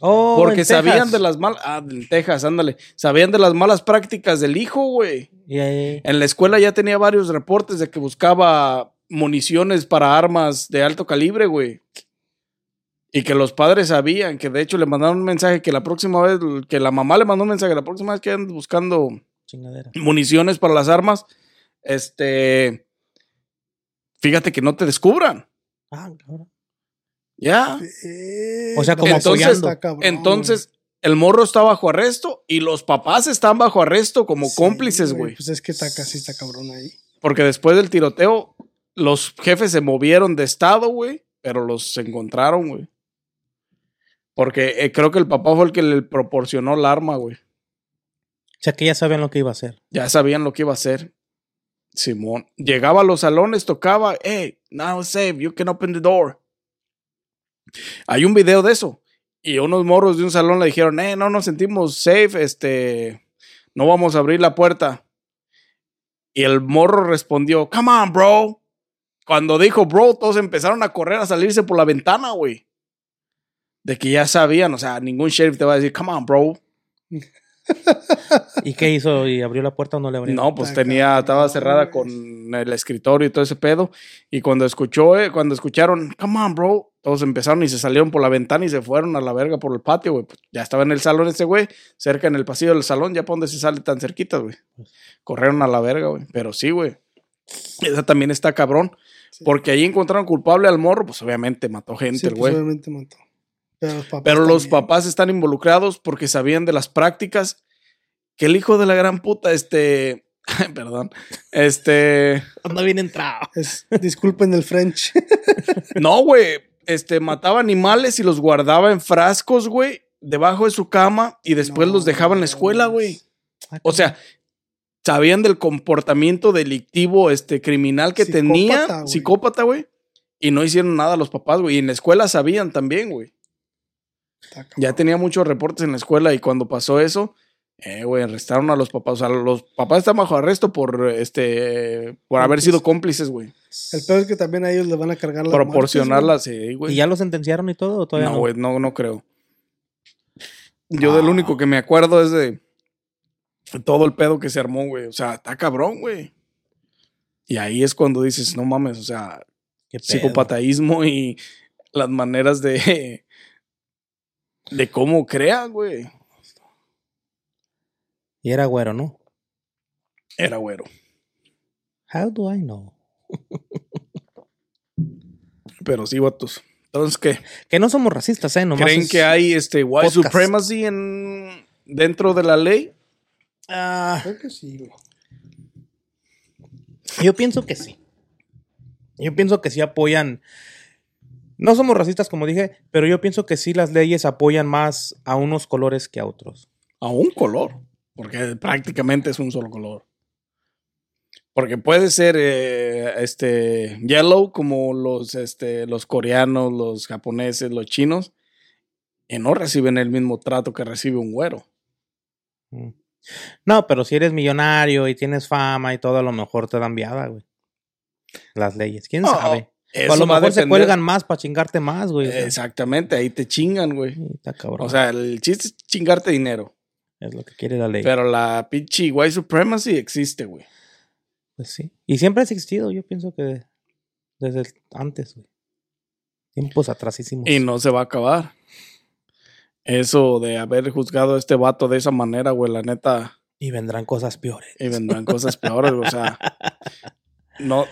Oh, Porque en sabían Texas. de las malas. Ah, en Texas, ándale. Sabían de las malas prácticas del hijo, güey. En la escuela ya tenía varios reportes de que buscaba municiones para armas de alto calibre, güey. Y que los padres sabían, que de hecho le mandaron un mensaje que la próxima vez, que la mamá le mandó un mensaje, la próxima vez que andes buscando Chingadera. municiones para las armas, este, fíjate que no te descubran. Ah, cabrón. Ya. Eh, O sea, como Entonces- apoyando. está cabrón, Entonces, el morro está bajo arresto y los papás están bajo arresto como Sí, cómplices, güey. Pues es que está casi está cabrón ahí. Porque después del tiroteo, los jefes se movieron de estado, güey, pero los encontraron, güey. Porque eh, creo que el papá fue el que le proporcionó el arma, güey. O sea, que ya sabían lo que iba a hacer. Ya sabían lo que iba a hacer. Simón. Llegaba a los salones, tocaba, hey, now safe, you can open the door. Hay un video de eso. Y unos morros de un salón le dijeron, eh, no nos sentimos safe, este, no vamos a abrir la puerta. Y el morro respondió, come on, bro. Cuando dijo bro, todos empezaron a correr a salirse por la ventana, güey. De que ya sabían, o sea, ningún sheriff te va a decir, come on, bro. ¿Y qué hizo? ¿Y abrió la puerta o no le abrió? No, pues Está tenía, estaba cerrada con el escritorio y todo ese pedo. Y cuando escuchó, eh, cuando escucharon, come on, bro, todos empezaron y se salieron por la ventana y se fueron a la verga por el patio, güey. Pues ya estaba en el salón ese güey, cerca en el pasillo del salón, ya por donde se sale tan cerquita, güey. Corrieron a la verga, güey. Pero sí, güey. Esa también está cabrón. Sí. Porque ahí encontraron culpable al morro, pues obviamente mató gente Sí, el pues, güey. obviamente mató. Pero los papás. Pero los también. papás están involucrados porque sabían de las prácticas que el hijo de la gran puta, este, perdón, este, Anda bien entrado. Es- disculpen el French. no, güey, este, mataba animales y los guardaba en frascos, güey, debajo de su cama y después No, los dejaba en la escuela, güey. O sea, sabían del comportamiento delictivo, este, criminal que Psicópata, tenía, psicópata, güey, y no hicieron nada los papás, güey, y en la escuela sabían también, güey. Ya tenía muchos reportes en la escuela y cuando pasó eso, eh, güey, arrestaron a los papás. O sea, los papás están bajo arresto por este por haber sido cómplices, güey. El peor es que también a ellos les van a cargar las Proporcionarlas, sí, ¿Y güey. ya lo sentenciaron y todo? ¿o todavía No, no? güey, no, no creo. Yo del único que me acuerdo es de todo el pedo que se armó, güey. O sea, está cabrón, güey. Y ahí es cuando dices, no mames, o sea, psicopataísmo y las maneras de de cómo crean, güey. Y era güero, ¿no? Era güero. How do I know? Pero sí, vatos. Entonces, ¿qué? Que no somos racistas, ¿eh? Nomás ¿Creen es- que hay este white podcast. supremacy en, dentro de la ley? Ah, Creo que sí, güey. yo pienso que sí. Yo pienso que sí apoyan. No somos racistas, como dije, pero yo pienso que sí las leyes apoyan más a unos colores que a otros. A un color. Porque prácticamente es un solo color. Porque puede ser eh, este yellow como los, este, los coreanos, los japoneses, los chinos. Y no reciben el mismo trato que recibe un güero. Mm. No, pero si eres millonario y tienes fama y todo, a lo mejor te dan viada, güey. Las leyes. ¿Quién sabe? Eso O a lo mejor se cuelgan más para chingarte más, güey. Exactamente, ahí te chingan, güey. Está cabrón. O sea, el chiste es chingarte dinero. es lo que quiere la ley. Pero la pinche white supremacy existe, güey. Pues sí. Y siempre ha existido, yo pienso que desde antes, güey. Tiempos atrasísimos. Y no se va a acabar. Eso de haber juzgado a este vato de esa manera, güey, la neta, Y vendrán cosas peores. y vendrán cosas peores, o sea, no,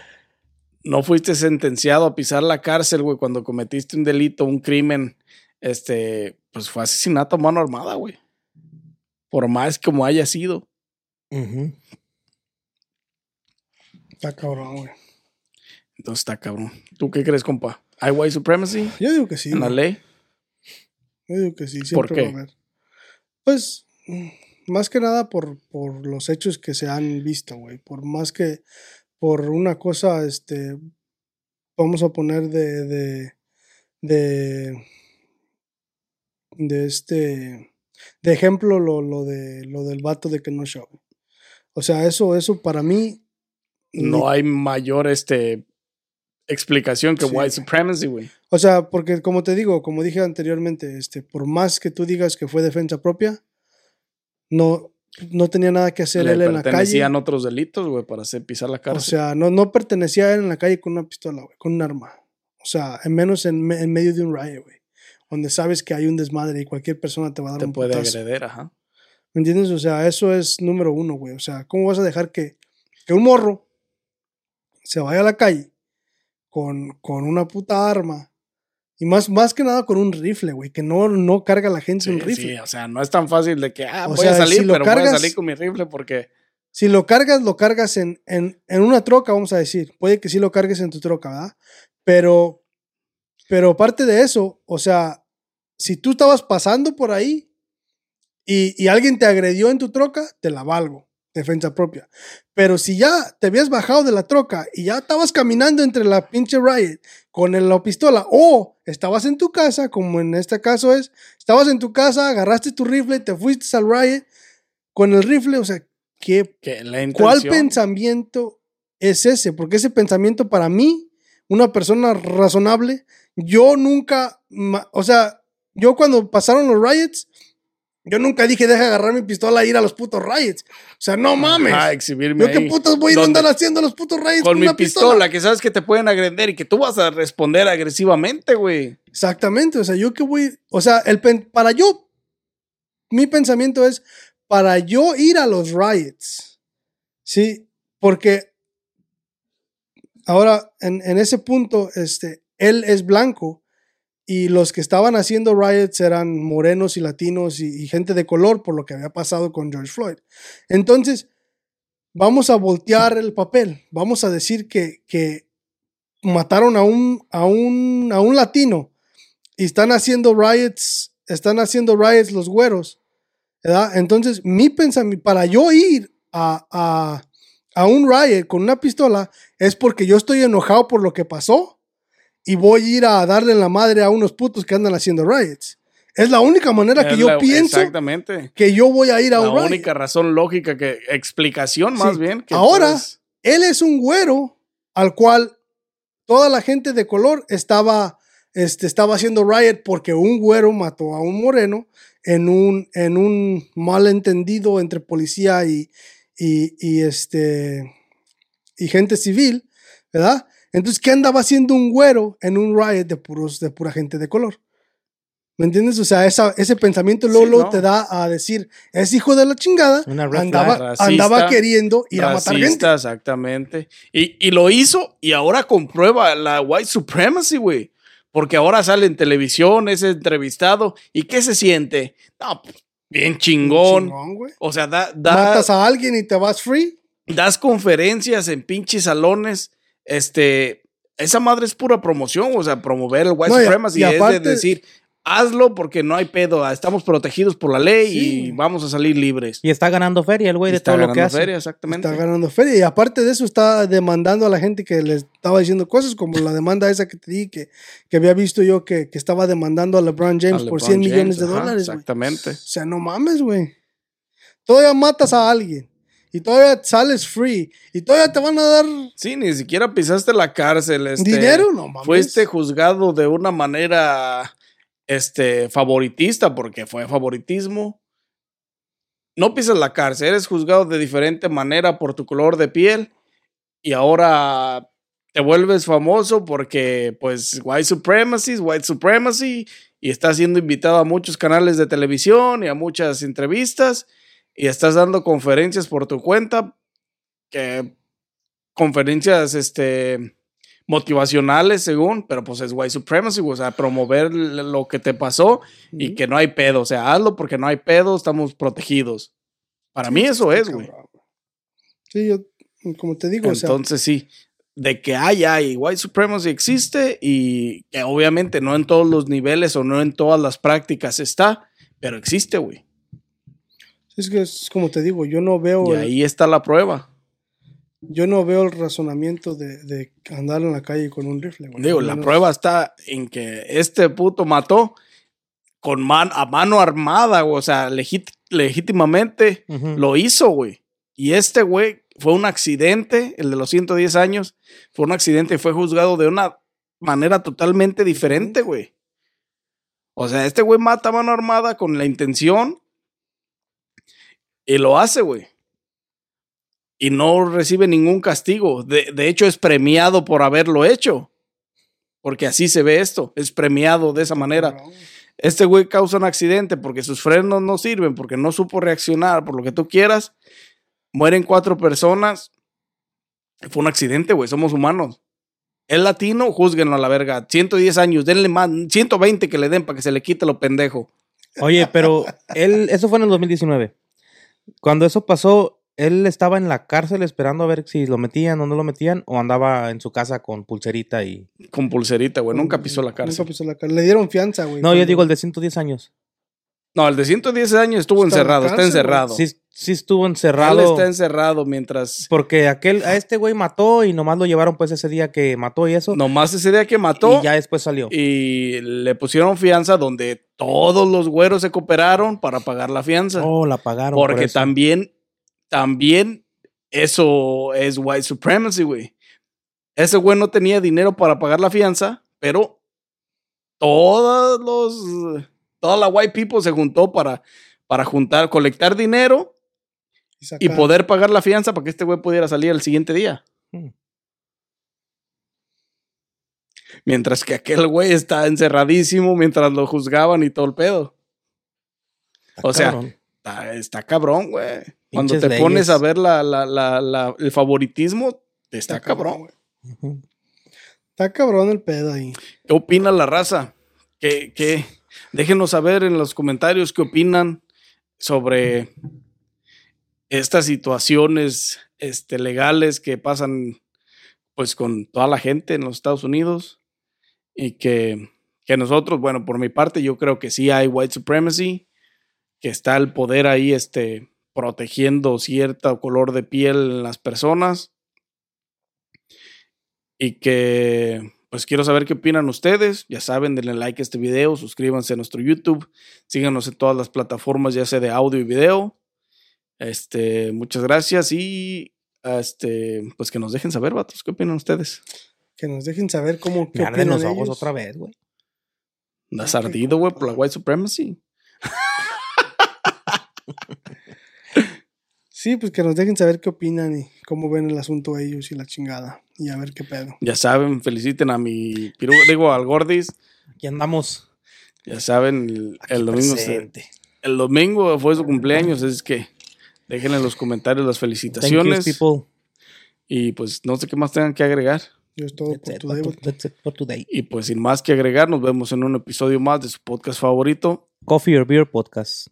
no fuiste sentenciado a pisar la cárcel, güey, cuando cometiste un delito, un crimen, este, pues fue asesinato a mano armada, güey. Por más como haya sido. Está cabrón, güey. Entonces está cabrón. ¿Tú qué crees, compa? ¿Hay white supremacy Yo digo que sí. en la ley? Yo digo que sí. ¿Por Siempre qué? va a haber. Pues, mm, más que nada por, por los hechos que se han visto, güey. Por más que por una cosa, este, vamos a poner de, de, de, de este, de ejemplo lo, lo de, lo del vato de que no show. O sea, eso, eso para mí. No hay mayor este, explicación que Sí. white supremacy, güey. O sea, porque como te digo, como dije anteriormente, este, por más que tú digas que fue defensa propia, no, no tenía nada que hacer Le él en la calle. pertenecían otros delitos, güey, para hacer pisar la O cárcel. sea, no, no pertenecía a él en la calle con una pistola, güey, con un arma. O sea, en menos en, me- en medio de un riot, güey. Donde sabes que hay un desmadre y cualquier persona te va a dar te un puede putazo. agreder, ajá. ¿Me entiendes? O sea, eso es número uno, güey. O sea, ¿cómo vas a dejar que, que un morro se vaya a la calle con, con una puta arma? Y más, más que nada con un rifle, güey. Que no, no carga la gente Sí, un rifle. sí, o sea, no es tan fácil de que, ah, O voy sea, a salir, si pero voy a cargas- salir con mi rifle porque Si lo cargas, lo cargas en, en, en una troca, vamos a decir. Puede que sí lo cargues en tu troca, ¿verdad? Pero, pero aparte de eso, o sea, si tú estabas pasando por ahí y, y alguien te agredió en tu troca, te la valgo, defensa propia. Pero si ya te habías bajado de la troca y ya estabas caminando entre la pinche riot con el- la pistola o estabas en tu casa, como en este caso es, estabas en tu casa, agarraste tu rifle, te fuiste al riot con el rifle, o sea, ¿qué que la ¿Cuál pensamiento es ese? Porque ese pensamiento para mí, una persona razonable, yo nunca, o sea, yo cuando pasaron los riots, yo nunca dije, deja agarrar mi pistola e ir a los putos riots. O sea, no mames. Ajá, exhibirme yo qué putas voy a ir andar haciendo los putos riots con mi una pistola, que sabes que te pueden agreder y que tú vas a responder agresivamente, güey. Exactamente, o sea, yo que voy, o sea, el pen- para yo, mi pensamiento es, para yo ir a los riots, ¿sí? Porque ahora, en, en ese punto, este, él es blanco y los que estaban haciendo riots eran morenos y latinos y, gente de color por lo que había pasado con George Floyd. Entonces, vamos a voltear el papel, vamos a decir que, que mataron a un, a un, a un latino y están haciendo riots, están haciendo riots los güeros, ¿verdad? Entonces, mi pensamiento, para yo ir a, a, a un riot con una pistola es porque yo estoy enojado por lo que pasó y voy a ir a darle en la madre a unos putos que andan haciendo riots. Es la única manera que yo la- pienso Exactamente. que yo voy a ir a La un riot. única razón lógica que, explicación más Sí. bien. Que Ahora, puedes- él es un güero al cual toda la gente de color estaba, este, estaba haciendo riot porque un güero mató a un moreno en un, en un malentendido entre policía y, y, y, este, y gente civil, ¿verdad? Entonces, ¿qué andaba haciendo un güero en un riot de, puros, de pura gente de color? ¿Me entiendes? O sea, esa, ese pensamiento luego, Sí, luego no. te da a decir, es hijo de la chingada, Una andaba, andaba queriendo ir a matar gente. Exactamente. Y, y lo hizo y ahora comprueba la white supremacy, güey. Porque ahora sale en televisión, es entrevistado. ¿Y qué se siente? No, bien chingón. Chingón, güey. O sea, da, da- Matas a alguien y te vas free. das conferencias en pinches salones. Este, esa madre es pura promoción. O sea, promover el white No, y supremacy y es aparte- de decir, hazlo porque no hay pedo. Estamos protegidos por la ley Sí, y vamos a salir libres. Y está ganando feria el güey de Está todo lo que ganando hace. feria, exactamente. Está ganando feria. Y aparte de eso, está demandando a la gente que le estaba diciendo cosas, como la demanda esa que te di, que, que había visto yo que, que estaba demandando a LeBron James A por LeBron 100 millones de ajá, dólares. Exactamente. O sea, no mames, güey. Todavía matas a alguien. Y todavía sales free. Y todavía te van a dar Sí, ni siquiera pisaste la cárcel. Este, dinero. No mames. Fuiste juzgado de una manera este, favoritista, porque fue favoritismo. No pisas la cárcel, eres juzgado de diferente manera por tu color de piel. Y ahora te vuelves famoso porque, pues, white supremacy, white supremacy. Y estás siendo invitado a muchos canales de televisión y a muchas entrevistas. Y estás dando conferencias por tu cuenta. Que conferencias, este motivacionales según, pero pues es white supremacy, o sea, promover lo que te pasó y que no hay pedo, o sea, hazlo porque no hay pedo, estamos protegidos. Para Sí, mí eso es, güey. Sí, yo, como te digo, o sea, Entonces sí, de que hay, hay, white supremacy existe y que obviamente no en todos los niveles o no en todas las prácticas está, pero existe, güey. Es que es como te digo, yo no veo Y el- ahí está la prueba. yo no veo el razonamiento de, de andar en la calle con un rifle. güey. Digo, la prueba está en que este puto mató con man, a mano armada, o sea, legit- legítimamente lo hizo, güey. Y este güey fue un accidente, el de los 110 años, fue un accidente y fue juzgado de una manera totalmente diferente, güey. O sea, este güey mata a mano armada con la intención y lo hace, güey. Y no recibe ningún castigo. De, de hecho, es premiado por haberlo hecho. Porque así se ve esto. Es premiado de esa manera. Este güey causa un accidente porque sus frenos no sirven, porque no supo reaccionar, por lo que tú quieras. Mueren cuatro personas. Fue un accidente, güey. Somos humanos. Es latino, júzguenlo a la verga. 110 años, denle más, 120 que le den para que se le quite lo pendejo. Oye, pero él, eso fue en el 2019. Cuando eso pasó, él estaba en la cárcel esperando a ver si lo metían o no lo metían, o andaba en su casa con pulserita y. Con pulserita, güey. Nunca pisó la cárcel. Nunca pisó la cárcel. Le dieron fianza, güey. No, yo digo el de 110 años. No, el de 110 años estuvo Está encerrado, está güey. encerrado. Sí, sí estuvo Él encerrado. está encerrado mientras. Porque aquel, a este güey mató y nomás lo llevaron pues ese día que mató y eso. Nomás ese día que mató. y ya después salió. y le pusieron fianza donde todos los güeros se cooperaron para pagar la fianza. Oh, la pagaron. por porque eso. también, también eso es white supremacy, güey. Ese güey no tenía dinero para pagar la fianza, pero todos los, toda la white people se juntó para, para juntar, colectar dinero y sacar- poder pagar la fianza para que este güey pudiera salir el siguiente día. Hmm. Mientras que aquel güey está encerradísimo mientras lo juzgaban y todo el pedo. Está o sea, cabrón. Está, está cabrón, güey. Cuando te pones a ver la, la, la, el favoritismo, está, cabrón. güey. Está cabrón el pedo ahí. ¿Qué opina la raza? ¿Qué, qué? Déjenos saber en los comentarios qué opinan sobre estas situaciones este, legales que pasan pues con toda la gente en los Estados Unidos y que, que nosotros, bueno, por mi parte yo creo que sí hay white supremacy, que está el poder ahí este, protegiendo cierto color de piel en las personas y que pues quiero saber qué opinan ustedes. Ya saben, denle like a este video, suscríbanse a nuestro YouTube, síganos en todas las plataformas, ya sea de audio y video. Este, muchas gracias y este, pues que nos dejen saber, vatos, qué opinan ustedes. Que nos dejen saber cómo qué opinan los ojos ellos. otra vez, güey. ¿Andas ardido, güey, por la white supremacy? Sí, pues que nos dejen saber qué opinan y cómo ven el asunto ellos y la chingada. Y a ver qué pedo. Ya saben, feliciten a mi piru, digo al Gordis. Aquí andamos. Ya saben, el, el domingo se- el domingo fue su cumpleaños, es que dejen en los comentarios las Thank you, felicitaciones people. y pues no sé qué más tengan que agregar. Yo es todo That's por it, today, for today. Y pues sin más que agregar, nos vemos en un episodio más de su podcast favorito. Coffee or Beer Podcast.